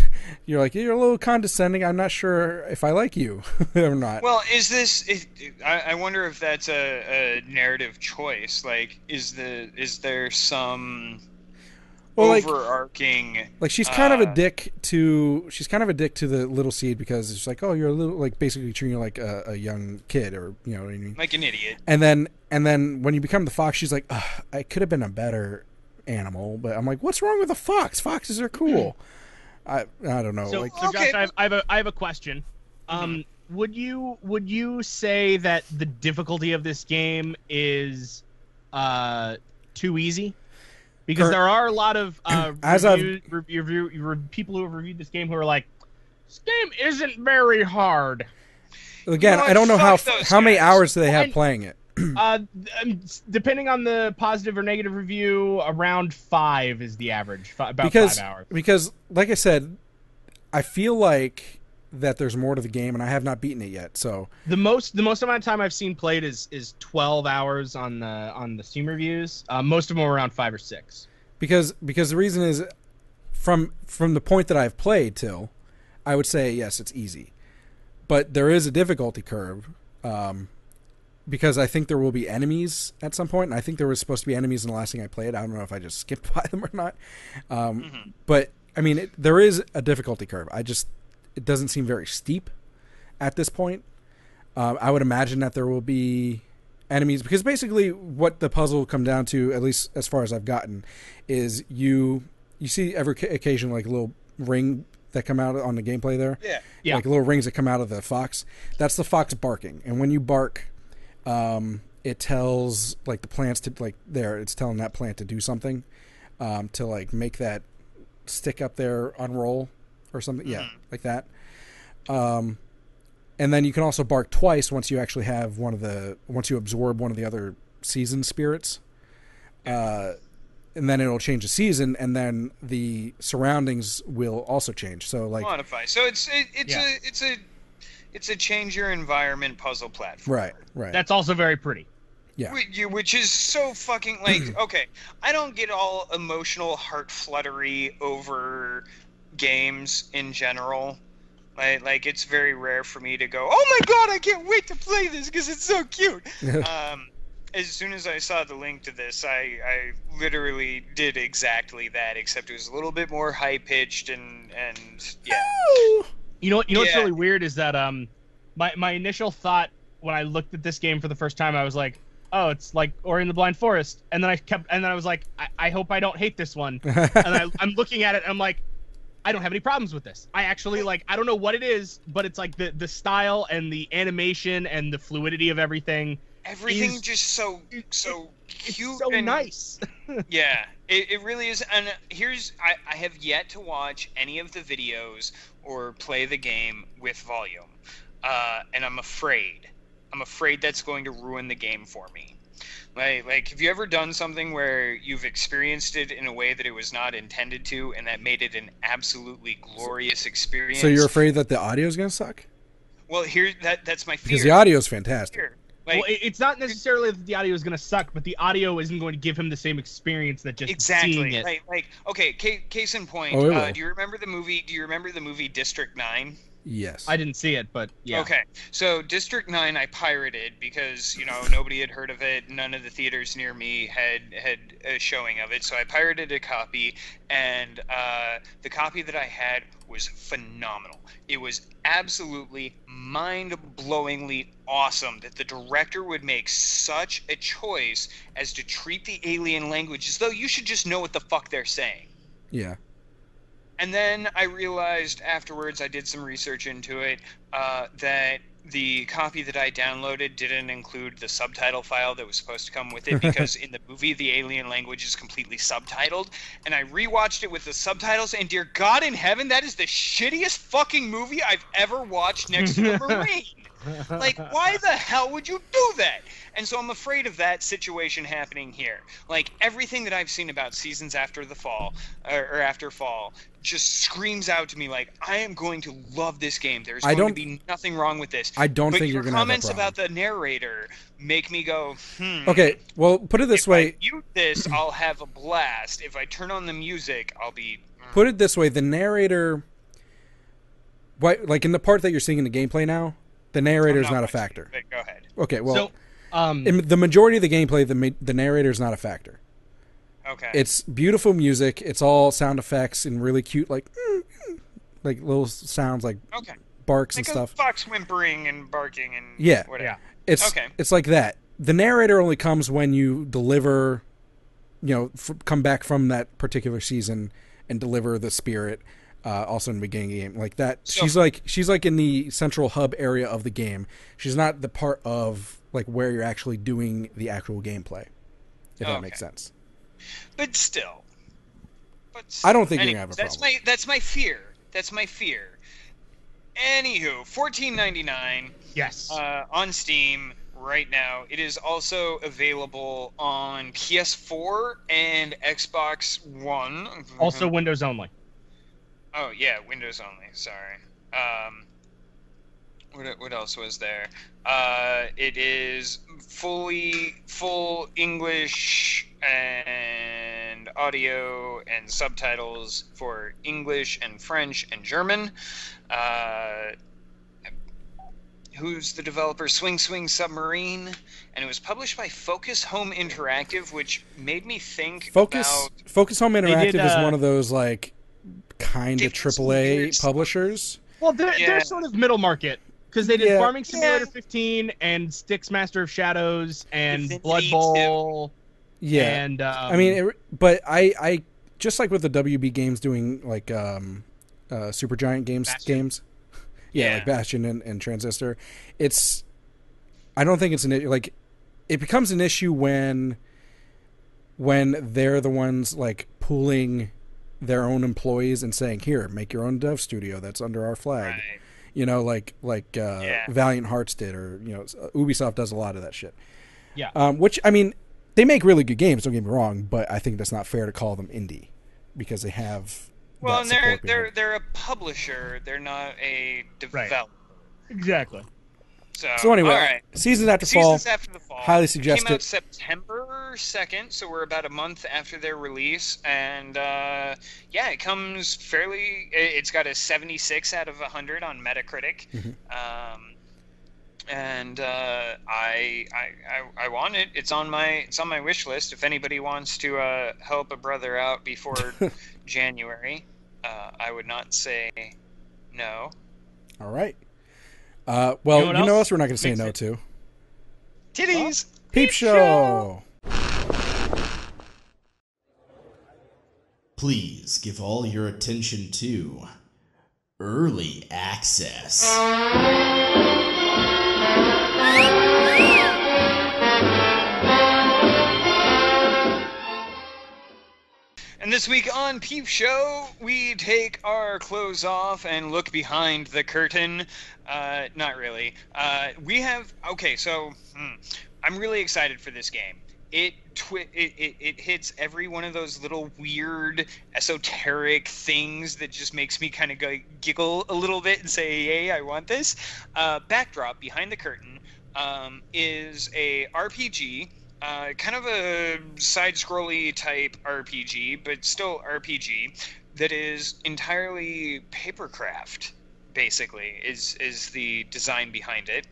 You're like you're a little condescending. I'm not sure if I like you or not. Well, is this? Is, I, I wonder if that's a, a narrative choice. Like, is the is there some Well, like- overarching? Like she's kind of a Uh, dick to she's kind of a dick to the little seed because it's like oh you're a little like basically treating you like a, a young kid or you know what I mean. like an idiot. And then and then when you become the fox, she's like Ugh, I could have been a better animal, but I'm like what's wrong with a fox? Foxes are cool. I I don't know So, like so Okay. Josh, I have, I have a I have a question. Um, would you would you say that the difficulty of this game is uh too easy? Because Cur- there are a lot of uh, As I've- review, review, review, people who have reviewed this game who are like, "This game isn't very hard." again I don't know how how many guys. hours do they have Fine. playing it. uh, um, depending on the positive or negative review, around five is the average. Fi- about because five hours. because like I said, I feel like that there's more to the game, and I have not beaten it yet. So The most the most amount of time I've seen played is is 12 hours on the on the Steam reviews. Uh, most of them are around five or six. because because the reason is from from the point that I've played till I would say yes it's easy but there is a difficulty curve um, because I think there will be enemies at some point and I think there was supposed to be enemies in the last thing I played I don't know if I just skipped by them or not um, but I mean it, there is a difficulty curve I just it doesn't seem very steep at this point uh, I would imagine that there will be enemies because basically what the puzzle will come down to, at least as far as I've gotten, is you you see every occasion like a little ring that come out on the gameplay there, Yeah. Yeah. like little rings that come out of the fox. That's the fox barking, and when you bark, um, it tells like the plants to like there. It's telling that plant to do something, um, to like make that stick up there unroll or something. Yeah, like that. Um, and then you can also bark twice once you actually have one of the once you absorb one of the other season spirits. Uh, and then it'll change the season, and then the surroundings will also change. So like Modify. So it's it, it's Yeah. a it's a it's a change your environment puzzle platform. right, right, That's also very pretty. yeah, which is so fucking like okay. I don't get all emotional heart fluttery over games in general. Like like it's very rare for me to go, oh my god, I can't wait to play this because it's so cute. um, as soon as I saw the link to this, I I literally did exactly that, except it was a little bit more high pitched and and yeah. You know what? You know what's really weird is that um, my my initial thought when I looked at this game for the first time, I was like, oh, it's like Ori in the Blind Forest, and then I kept, and then I was like, I, I hope I don't hate this one, and I, I'm looking at it, and I'm like. I don't have any problems with this. I actually like. I don't know what it is, but it's like the the style and the animation and the fluidity of everything. Everything Is- just so so cute so and nice. Yeah, it, it really is. And here's I, I have yet to watch any of the videos or play the game with volume, uh, and I'm afraid. I'm afraid that's going to ruin the game for me. Like, like, have you ever done something where you've experienced it in a way that it was not intended to, and that made it an absolutely glorious experience? so you're afraid that the audio is going to suck well, here that that's my fear. because the audio is fantastic. Like, well, it's not necessarily that the audio is going to suck, but the audio isn't going to give him the same experience that just seeing exactly. it. Like, like okay. Case, case in point. Oh, uh, do you remember the movie? Do you remember the movie District Nine? Yes. I didn't see it, but yeah. Okay, so District Nine I pirated because you know nobody had heard of it. None of the theaters near me had had a showing of it, so I pirated a copy, and uh, the copy that I had was phenomenal. It was absolutely mind-blowingly awesome that the director would make such a choice as to treat the alien language as though you should just know what the fuck they're saying. yeah. And then I realized afterwards, I did some research into it, uh, that the copy that I downloaded didn't include the subtitle file that was supposed to come with it because in the movie, the alien language is completely subtitled. And I rewatched it with the subtitles, and dear God in heaven, that is the shittiest fucking movie I've ever watched next to the Marine. Like, why the hell would you do that? And so I'm afraid of that situation happening here. Like, everything that I've seen about seasons after the fall, or, or after fall, just screams out to me like, I am going to love this game. There's I going to be nothing wrong with this. I don't but think your you're gonna comments about the narrator make me go, hmm. Okay. Well, put it this if way. I mute this, I'll have a blast. If I turn on the music, I'll be. mm. Put it this way. The narrator. Why, like in the part that you're seeing in the gameplay now, the narrator is I'm not a factor. it, But go ahead. Okay. Well, so, um, in the majority of the gameplay, the the narrator is not a factor. Okay. It's beautiful music. It's all sound effects and really cute, like mm, mm, like little sounds like okay. barks Like and a stuff. fox whimpering and barking and Yeah. whatever. yeah. It's Okay. it's like that. The narrator only comes when you deliver, you know, f- come back from that particular season and deliver the spirit. Uh, also in the beginning of the game, like that. So- she's like she's like in the central hub area of the game. She's not the part of like where you're actually doing the actual gameplay. If that makes sense. But still. But I don't think you're gonna have a that's problem. my that's my fear. That's my fear. Anywho, fourteen ninety nine yes. uh, on Steam right now. It is also available on PS4 and Xbox One. also Windows only. Oh yeah, Windows only. Sorry. Um, what what else was there? Uh, it is fully full English and audio and subtitles for English and French and German. Uh, who's the developer? Swing Swing Submarine, and it was published by Focus Home Interactive, which made me think Focus about Focus Home Interactive did, is uh, one of those like kind of AAA publishers. Well, they're, Yeah. they're sort of middle market because they did Yeah. Farming Simulator Yeah. 15 and Styx Master of Shadows and Divinity Blood Bowl. Yeah, And um, I mean, it, but I I just like with the WB games doing like um uh Supergiant games Bastion. games. Yeah, Yeah. like Bastion and, and Transistor. It's I don't think it's an i- like it becomes an issue when when they're the ones like pooling their own employees and saying, "Here, make your own dev studio that's under our flag." Right. You know, like like uh, Yeah. Valiant Hearts did, or you know, Ubisoft does a lot of that shit. Yeah. Um, which I mean, they make really good games. Don't get me wrong, but I think that's not fair to call them indie because they have. Well, and they're they're behind. they're a publisher. They're not a developer. exactly. So, So anyway, right. seasons after fall. Seasons after the fall. highly It suggest Came out. September second, so we're about a month after their release, and uh, yeah, it comes fairly. it- It's got a seventy-six out of hundred on Metacritic. Mhm. Um, and uh, I, I I I want it. It's on my it's on my wish list. If anybody wants to uh, help a brother out before January, uh, I would not say no. All right. Uh, well, You you know know, else us. We're not going to say no it- to Titties. Peep Show. Please give all your attention to early access. This week on Peep Show, we take our clothes off and look behind the curtain. Uh, not really. Uh, we have okay. So hmm, I'm really excited for this game. It, twi- it, it it hits every one of those little weird esoteric things that just makes me kind of go giggle a little bit and say, "Yay, I want this." Uh, backdrop behind the curtain. um, is a RPG, uh, kind of a side-scrolly type RPG, but still RPG that is entirely papercraft. Basically, is is the design behind it.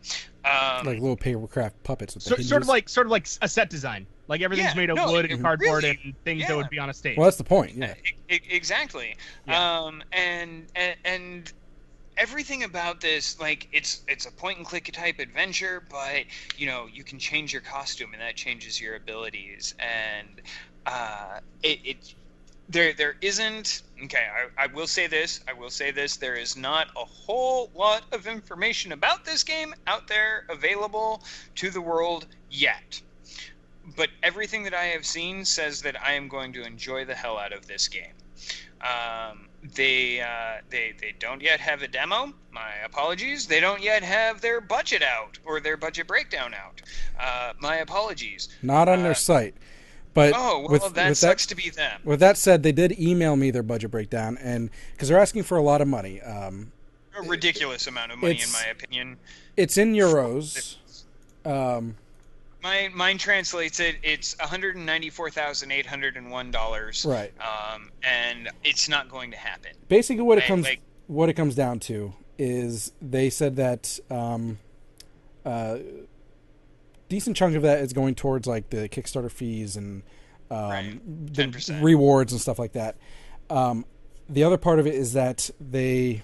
Um, like little papercraft puppets with So, hinges. sort of like sort of like a set design. Like everything's Yeah, made of no, wood it and cardboard really- and things yeah. that would be on a stage. Well, that's the point. Yeah. Exactly. Yeah. Um, and, and and everything about this, like it's it's a point and click type adventure, but you know you can change your costume and that changes your abilities, and uh, it, it there there isn't okay. I, I will say this. I will say this. There is not a whole lot of information about this game out there available to the world yet but everything that I have seen says that I am going to enjoy the hell out of this game. Um, they uh, they they don't yet have a demo. My apologies. They don't yet have their budget out or their budget breakdown out. Uh, my apologies. Not on Uh, their site. But Oh well, with, that with sucks that, to be them. with that said, they did email me their budget breakdown, and because they're asking for a lot of money. Um, A ridiculous amount of money, in my opinion. it's in euros. Um, Mine mine translates it. It's one hundred ninety four thousand eight hundred and one dollars. Right. Um, and it's not going to happen. basically, what it comes like- what it comes down to is they said that um, uh, decent chunk of that is going towards like the Kickstarter fees and um, Right. the 10%. rewards and stuff like that. Um, the other part of it is that they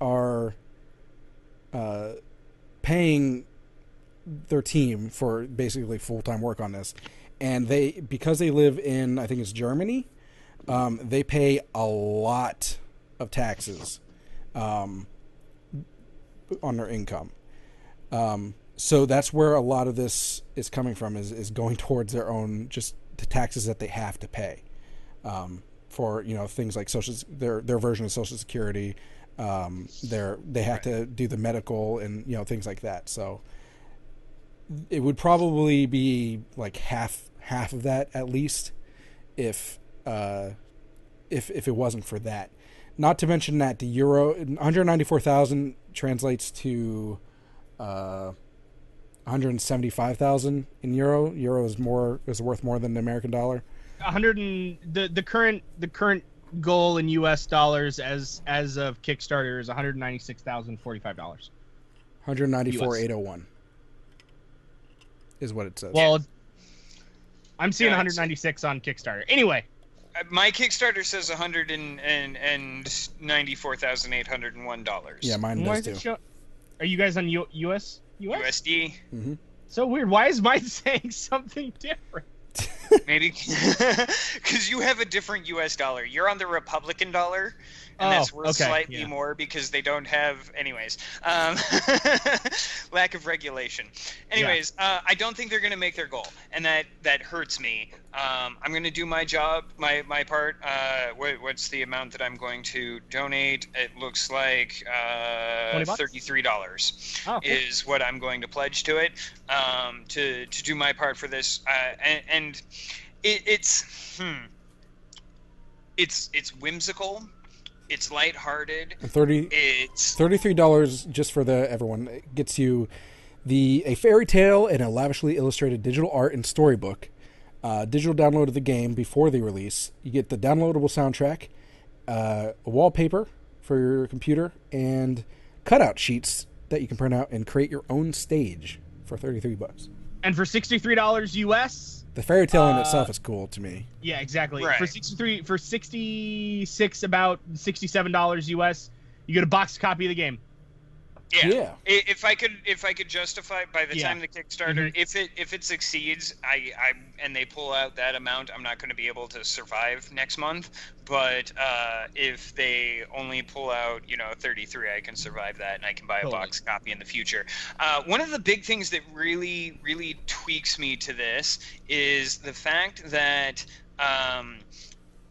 are uh, paying their team for basically full time work on this, and they because they live in I think it's Germany, um, they pay a lot of taxes um, on their income. Um, so that's where a lot of this is coming from is, is going towards their own just the taxes that they have to pay um, for you know things like social their their version of social security um, their they have to do the medical and you know things like that. So it would probably be like half half of that at least if uh, if if it wasn't for that not to mention that the euro 194,000 translates to uh, 175,000 in euro. Euro is more is worth more than the American dollar. 100 and the the current the current goal in U.S. dollars as as of Kickstarter is 196,045 dollars. 194,801 is what it says. Well, I'm seeing Yeah, 196 on Kickstarter. Anyway, Uh, My Kickstarter says one hundred and and ninety four thousand eight hundred and one dollars. yeah, mine does too. show? Are you guys on U- U.S. U.S. USD. So weird. Why is mine saying something different? Maybe because you have a different U.S. dollar. You're on the Republican dollar, and Oh, that's worth okay, slightly yeah. more because they don't have. Anyways, um, lack of regulation. Anyways, uh, I don't think they're going to make their goal, and that that hurts me. Um, I'm going to do my job, my my part. Uh, what, what's the amount that I'm going to donate? It looks like uh, thirty-three dollars Oh, cool. is what I'm going to pledge to it um, to to do my part for this, uh, and, and it, it's hmm, it's it's whimsical, it's lighthearted, And 30 it's $33 just for the everyone it gets you the a fairy tale and a lavishly illustrated digital art and storybook. Uh, digital download of the game before the release. You get the downloadable soundtrack, uh, a wallpaper for your computer, and cutout sheets that you can print out and create your own stage for 33 bucks. and for 63 dollars U.S. The fairy tale in Uh, itself is cool to me. Yeah, exactly. Right. For 63 for 66 about 67 dollars U.S. You get a boxed copy of the game. Yeah. Yeah. If I could, if I could justify by the Yeah. time the Kickstarter, Mhm. if it if it succeeds, I, I and they pull out that amount, I'm not going to be able to survive next month. But uh, if they only pull out, you know, 33, I can survive that, and I can buy a Totally. box copy in the future. Uh, one of the big things that really, really tweaks me to this is the fact that. Um,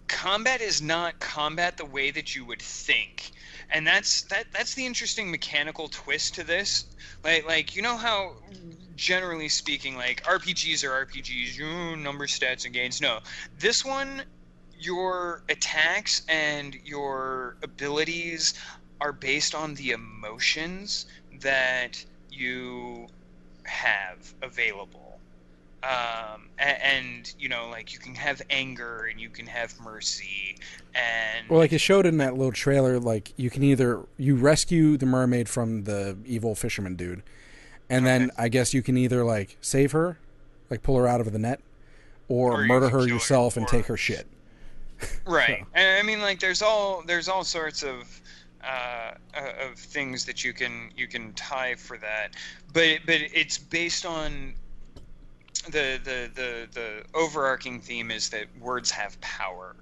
combat is not combat the way that you would think and that's that that's the interesting mechanical twist to this like like you know how generally speaking like rpgs are rpgs you number stats and gains no this one your attacks and your abilities are based on the emotions that you have available. Um, and, and you know, like you can have anger and you can have mercy, and Well, like it showed in that little trailer, like you can either you rescue the mermaid from the evil fisherman dude, and then I guess you can either like save her, like pull her out of the net, or, Or murder can her kill her yourself and take her shit. right. And i mean like there's all there's all sorts of uh, uh, of things that you can you can tie for that. But but it's based on the the the the overarching theme is that words have power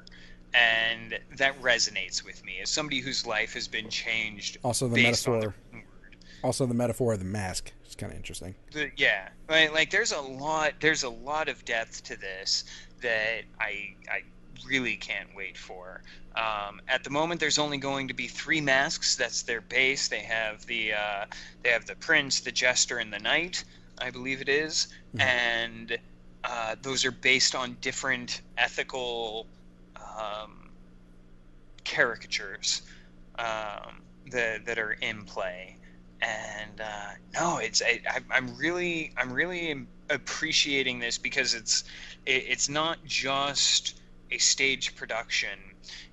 and that resonates with me. As somebody whose life has been changed Also, the metaphor, the also the metaphor of the mask it's kind of interesting. the, yeah. Right like there's a lot there's a lot of depth to this that i i really can't wait for. Um, at the moment there's only going to be three masks. That's their base. They have the uh, they have the prince the jester and the knight i believe it is. and uh, those are based on different ethical um, caricatures um, that, that are in play and uh, no, it's I, I, I'm really I'm really appreciating this because it's it, it's not just a stage production.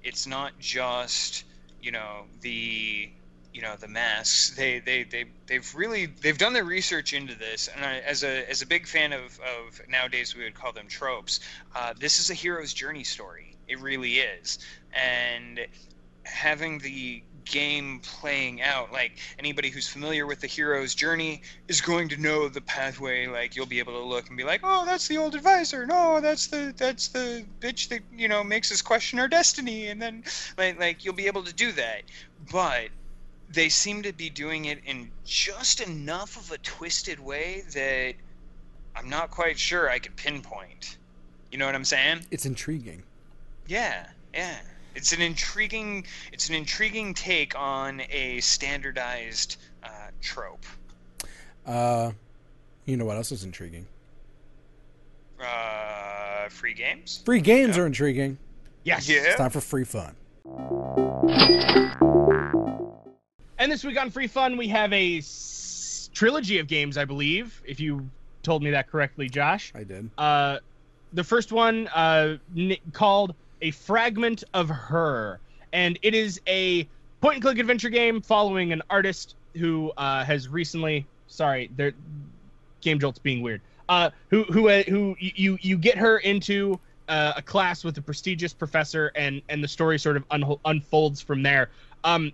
It's not just you know the you know the masks. They they they they've really they've done their research into this. And I, as a as a big fan of of nowadays we would call them tropes. Uh, this is a hero's journey story. It really is, and having the game playing out like anybody who's familiar with the hero's journey is going to know the pathway like you'll be able to look and be like oh that's the old advisor no that's the that's the bitch that you know makes us question our destiny and then like like you'll be able to do that but they seem to be doing it in just enough of a twisted way that i'm not quite sure i could pinpoint you know what i'm saying It's intriguing. yeah, yeah. It's an intriguing it's an intriguing take on a standardized uh, trope. Uh, you know what else is intriguing? Uh, free games? Free games Yeah. are intriguing. Yes. Yeah. It's time for free fun. And this week on Free Fun, we have a s- trilogy of games, I believe, if you told me that correctly, Josh. I did. Uh, the first one uh, n- called A Fragment of Her. And it is a point and click adventure game following an artist who uh, has recently. Sorry, their Game Jolt's being weird. Uh, who who uh, who you you get her into uh, a class with a prestigious professor, and and the story sort of un- unfolds from there. Um,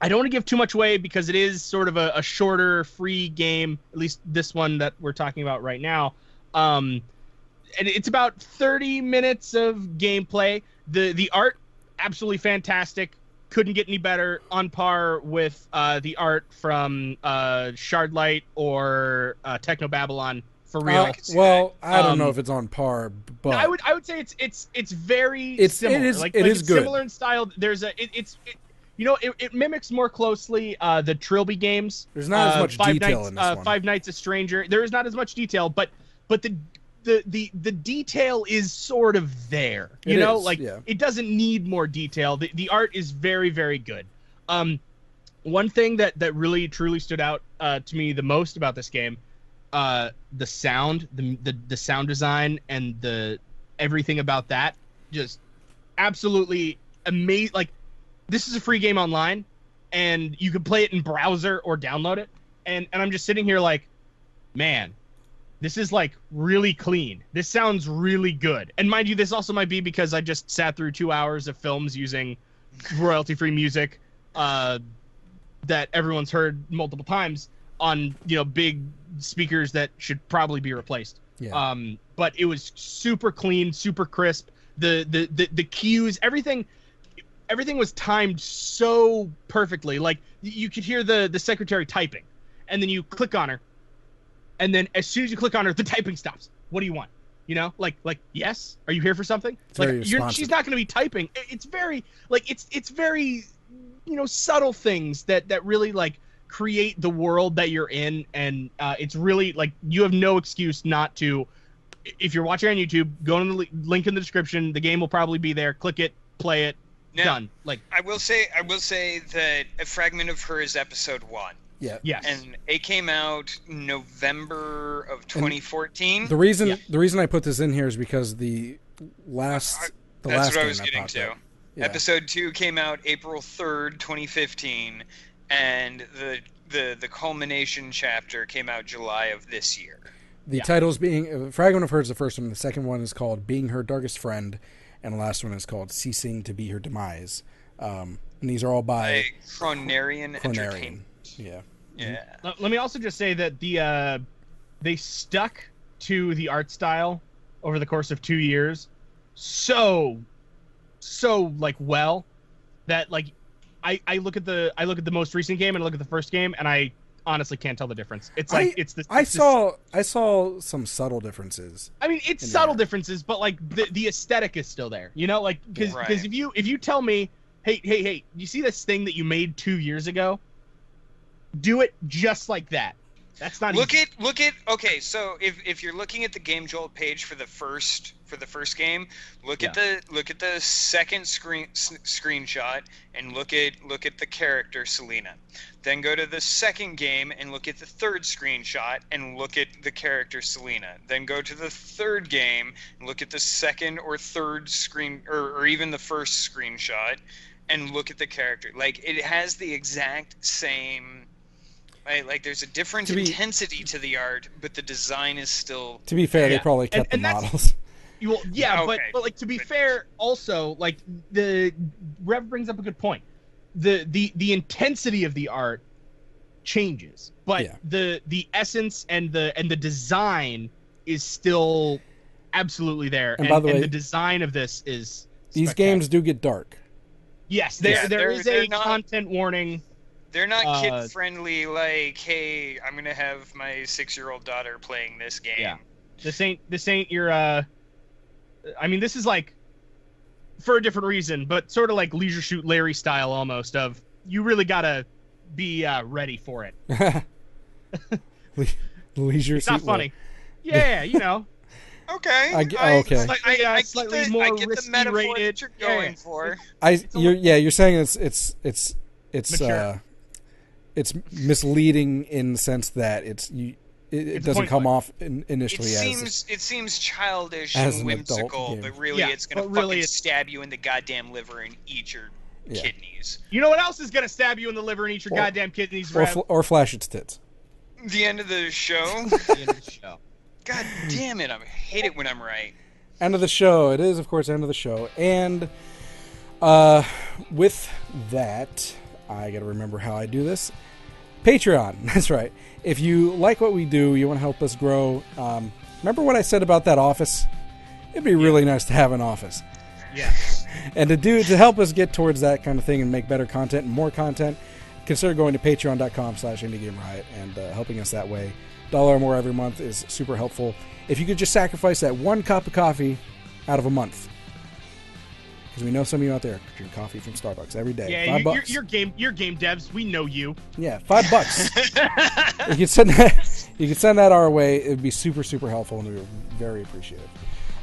I don't want to give too much away because it is sort of a, a shorter, free game. At least this one that we're talking about right now. Um, and it's about 30 minutes of gameplay. the The art absolutely fantastic. Couldn't get any better. On par with uh, the art from uh, Shardlight or uh, Technobabylon for real. Uh, well, I don't know Um, if it's on par, but I would I would say it's it's it's very It's- similar. is- like, it like is it's good. similar in style. There's a it, it's it, you know it, it mimics more closely uh, the Trilby games. There's not as Uh, much Five detail Nights, in this uh, one. Five Nights a Stranger. There is not as much detail, but but the the the the detail is sort of there. You It know, is, like yeah. it doesn't need more detail. The the art is very very good. Um, one thing that that really truly stood out uh, to me the most about this game, uh, the sound, the, the the sound design, and the everything about that, just absolutely amazing. Like this is a free game online, and you can play it in browser or download it. And and I'm just sitting here like, man, this is like really clean. This sounds really good. And mind you, this also might be because I just sat through two hours of films using royalty free music uh, that everyone's heard multiple times on you know big speakers that should probably be replaced. Yeah. Um, but it was super clean, super crisp. The the the, the cues, everything, everything was timed so perfectly. Like you could hear the the secretary typing, and then you click on her, and then as soon as you click on her, the typing stops. What do you want? You know, like like yes, are you here for something? It's like she's not going to be typing. It's very like it's it's very you know subtle things that that really like create the world that you're in and uh, it's really like you have no excuse not to if you're watching on youtube go to the link in the description the game will probably be there click it play it Now, done like I will say I will say that a fragment of her is episode one. Yeah. Yes. and it came out November of 2014. The reason Yeah. the reason I put this in here is because the last the That's last what I was getting popped to. Yeah. Episode two came out April 3rd, 2015, and the the the culmination chapter came out July of this year. The Yeah. titles being uh, Fragment of Her is the first one. The second one is called Being Her Darkest Friend, and the last one is called Ceasing to Be Her Demise. Um, and these are all by Like Cronarian Cronarian. Entertainment. Yeah. Yeah. Let, let me also just say that the uh, they stuck to the art style over the course of two years so so like well that like I, I look at the I look at the most recent game and I look at the first game and I honestly can't tell the difference. It's like I- it's the I it's the- saw I saw some subtle differences. I mean, it's subtle there. differences, but like the the aesthetic is still there. You know, like because Right. if you if you tell me, hey hey hey, you see this thing that you made two years ago, do it just like that. That's not Look easy. at look at okay. So if, if you're looking at the Game Jolt page for the first for the first game, look at the look at the second screen s- screenshot and look at look at the character Selena. Then go to the second game and look at the third screenshot and look at the character Selena. Then go to the third game and look at the second or third screen or, or even the first screenshot and look at the character. Like it has the exact same Right, like there's a different To be- intensity to the art, but the design is still. To be fair, they probably And- kept and the that's- models. You will, yeah, but Okay, but like to be but- fair, also like the Rev brings up a good point. The the the intensity of the art changes, but Yeah. the the essence and the and the design is still absolutely there. And by the way- the design of this is These games do get dark. Yes, there Yeah, there they're- is they're a not- content warning. They're not Uh, kid friendly. Like, hey, I'm gonna have my six year old daughter playing this game. Yeah. This ain't this ain't your uh I mean this is like for a different reason, but sort of like Leisure Suit Larry style almost of you really gotta be uh, ready for it. Le- Leisure It's not Suit funny. Yeah, you know. Okay. I ge- oh, okay. Slightly, uh, I, I get slightly the, more I get the risky metaphor rated. that you're going yeah. for. I you're yeah you're saying it's it's it's it's Mature. uh it's misleading in the sense that it's you it, it doesn't come off in, It initially as seems it seems childish as and an adult whimsical, game. but really Yeah, it's gonna but fucking really it's- stab you in the goddamn liver and eat your Yeah. kidneys. You know what else is gonna stab you in the liver and eat your Or- goddamn kidneys, or fl- or flash its tits. The end of the show. The end of the show. God damn it! I hate it when I'm right. End of the show. It is of course end of the show, and uh, with that, I got to remember how I do this. Patreon. That's right. If you like what we do, you want to help us grow. Um, remember what I said about that office? It'd be really nice to have an office. Yes. and to do to help us get towards that kind of thing and make better content and more content consider going to patreon.com slash indie game riot and uh, helping us that way dollar or more every month is super helpful if you could just sacrifice that one cup of coffee out of a month because we know some of you out there drink coffee from starbucks every day Yeah, five you, you're, bucks you're game you're game devs. We know you. yeah five bucks you can send that you can send that our way it would be super super helpful and we would very appreciative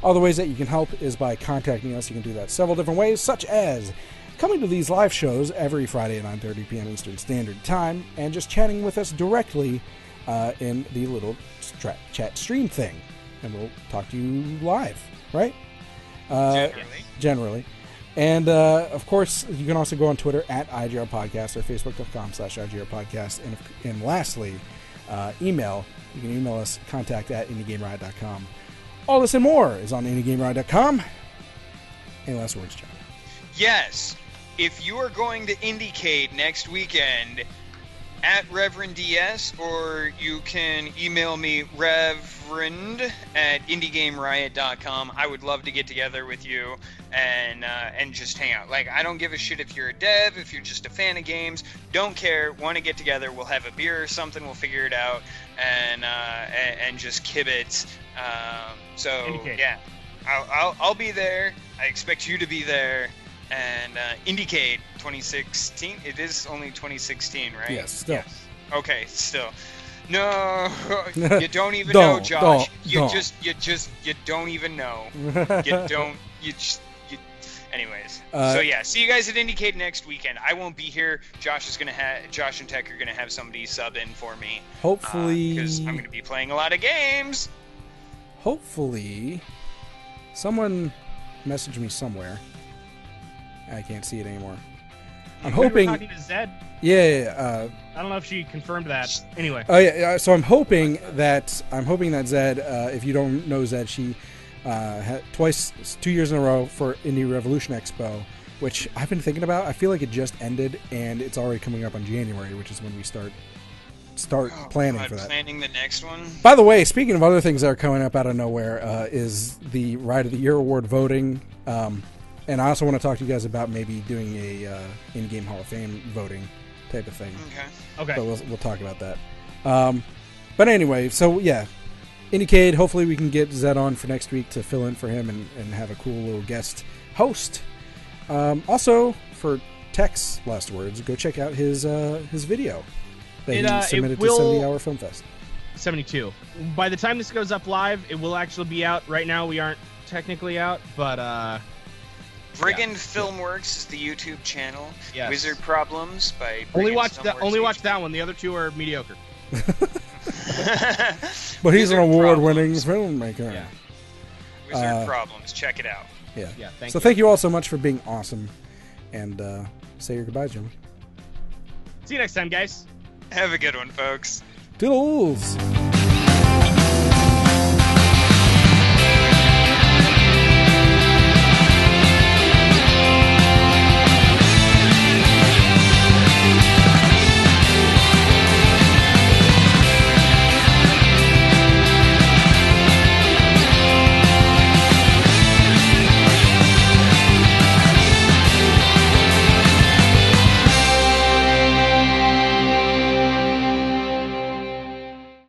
other ways that you can help is by contacting us you can do that several different ways such as coming to these live shows every friday at 9.30 p.m eastern standard time and just chatting with us directly uh, in the little stra- chat stream thing and we'll talk to you live right uh, Generally. generally. And uh, of course, you can also go on Twitter at IGR Podcast or Facebook.com slash IGR Podcast. And, and lastly, uh, email. You can email us contact at IndieGameRiot.com. All this and more is on IndieGameRiot.com. Any last words, John? Yes, if you are going to Indiecade next weekend at Reverend DS, or you can email me Reverend at IndieGameRiot.com. I would love to get together with you and uh, and just hang out. Like I don't give a shit if you're a dev, if you're just a fan of games. Don't care. Want to get together? We'll have a beer or something. We'll figure it out and uh, and, and just kibitz. Um, so yeah, I'll, I'll I'll be there. I expect you to be there. And uh, IndieCade 2016. It is only 2016, right? Yes, still. Yes. Okay, still. No, you don't even Don't, know, Josh. don't, you don't. just, you just, you don't even know. You don't. You just, you, Anyways, Uh, so yeah, see you guys at IndieCade next weekend. I won't be here. Josh is gonna have Josh and Tech are gonna have somebody sub in for me Hopefully, because I'm gonna be playing a lot of games. hopefully, someone messaged me somewhere. I can't see it anymore. I'm We were hoping. talking to Zed. Yeah, yeah, yeah, uh, I don't know if she confirmed that. Anyway, Oh yeah, yeah. So I'm hoping that I'm hoping that Zed, uh, if you don't know Zed, she uh, had twice, two years in a row for Indie Revolution Expo, which I've been thinking about. I feel like it just ended and it's already coming up on January, which is when we start start Oh, planning God, for that. Planning the next one. By the way, speaking of other things that are coming up out of nowhere, uh, is the Ride of the Year award voting. Um, and I also want to talk to you guys about maybe doing a uh, in-game Hall of Fame voting type of thing Okay. okay. but we'll, we'll talk about that. Um, but anyway, so yeah, Indiecade. Hopefully, we can get Zed on for next week to fill in for him and, and have a cool little guest host. Um, also, for Tech's last words, go check out his uh, his video that It, he uh, it submitted will- to 70 Hour Film Fest. 72. By the time this goes up live, it will actually be out. Right now, we aren't technically out, but uh, Brigand Filmworks is the YouTube channel. Yes. Wizard Problems by only watch that. Only watch that one. The other two are mediocre. But he's an award-winning Problems. filmmaker. Yeah. Wizard Uh, Problems. Check it out. Yeah. Yeah. Thank so you. thank you all so much for being awesome, and uh, say your goodbyes, gentlemen. See you next time, guys. Have a good one, folks. Toodles.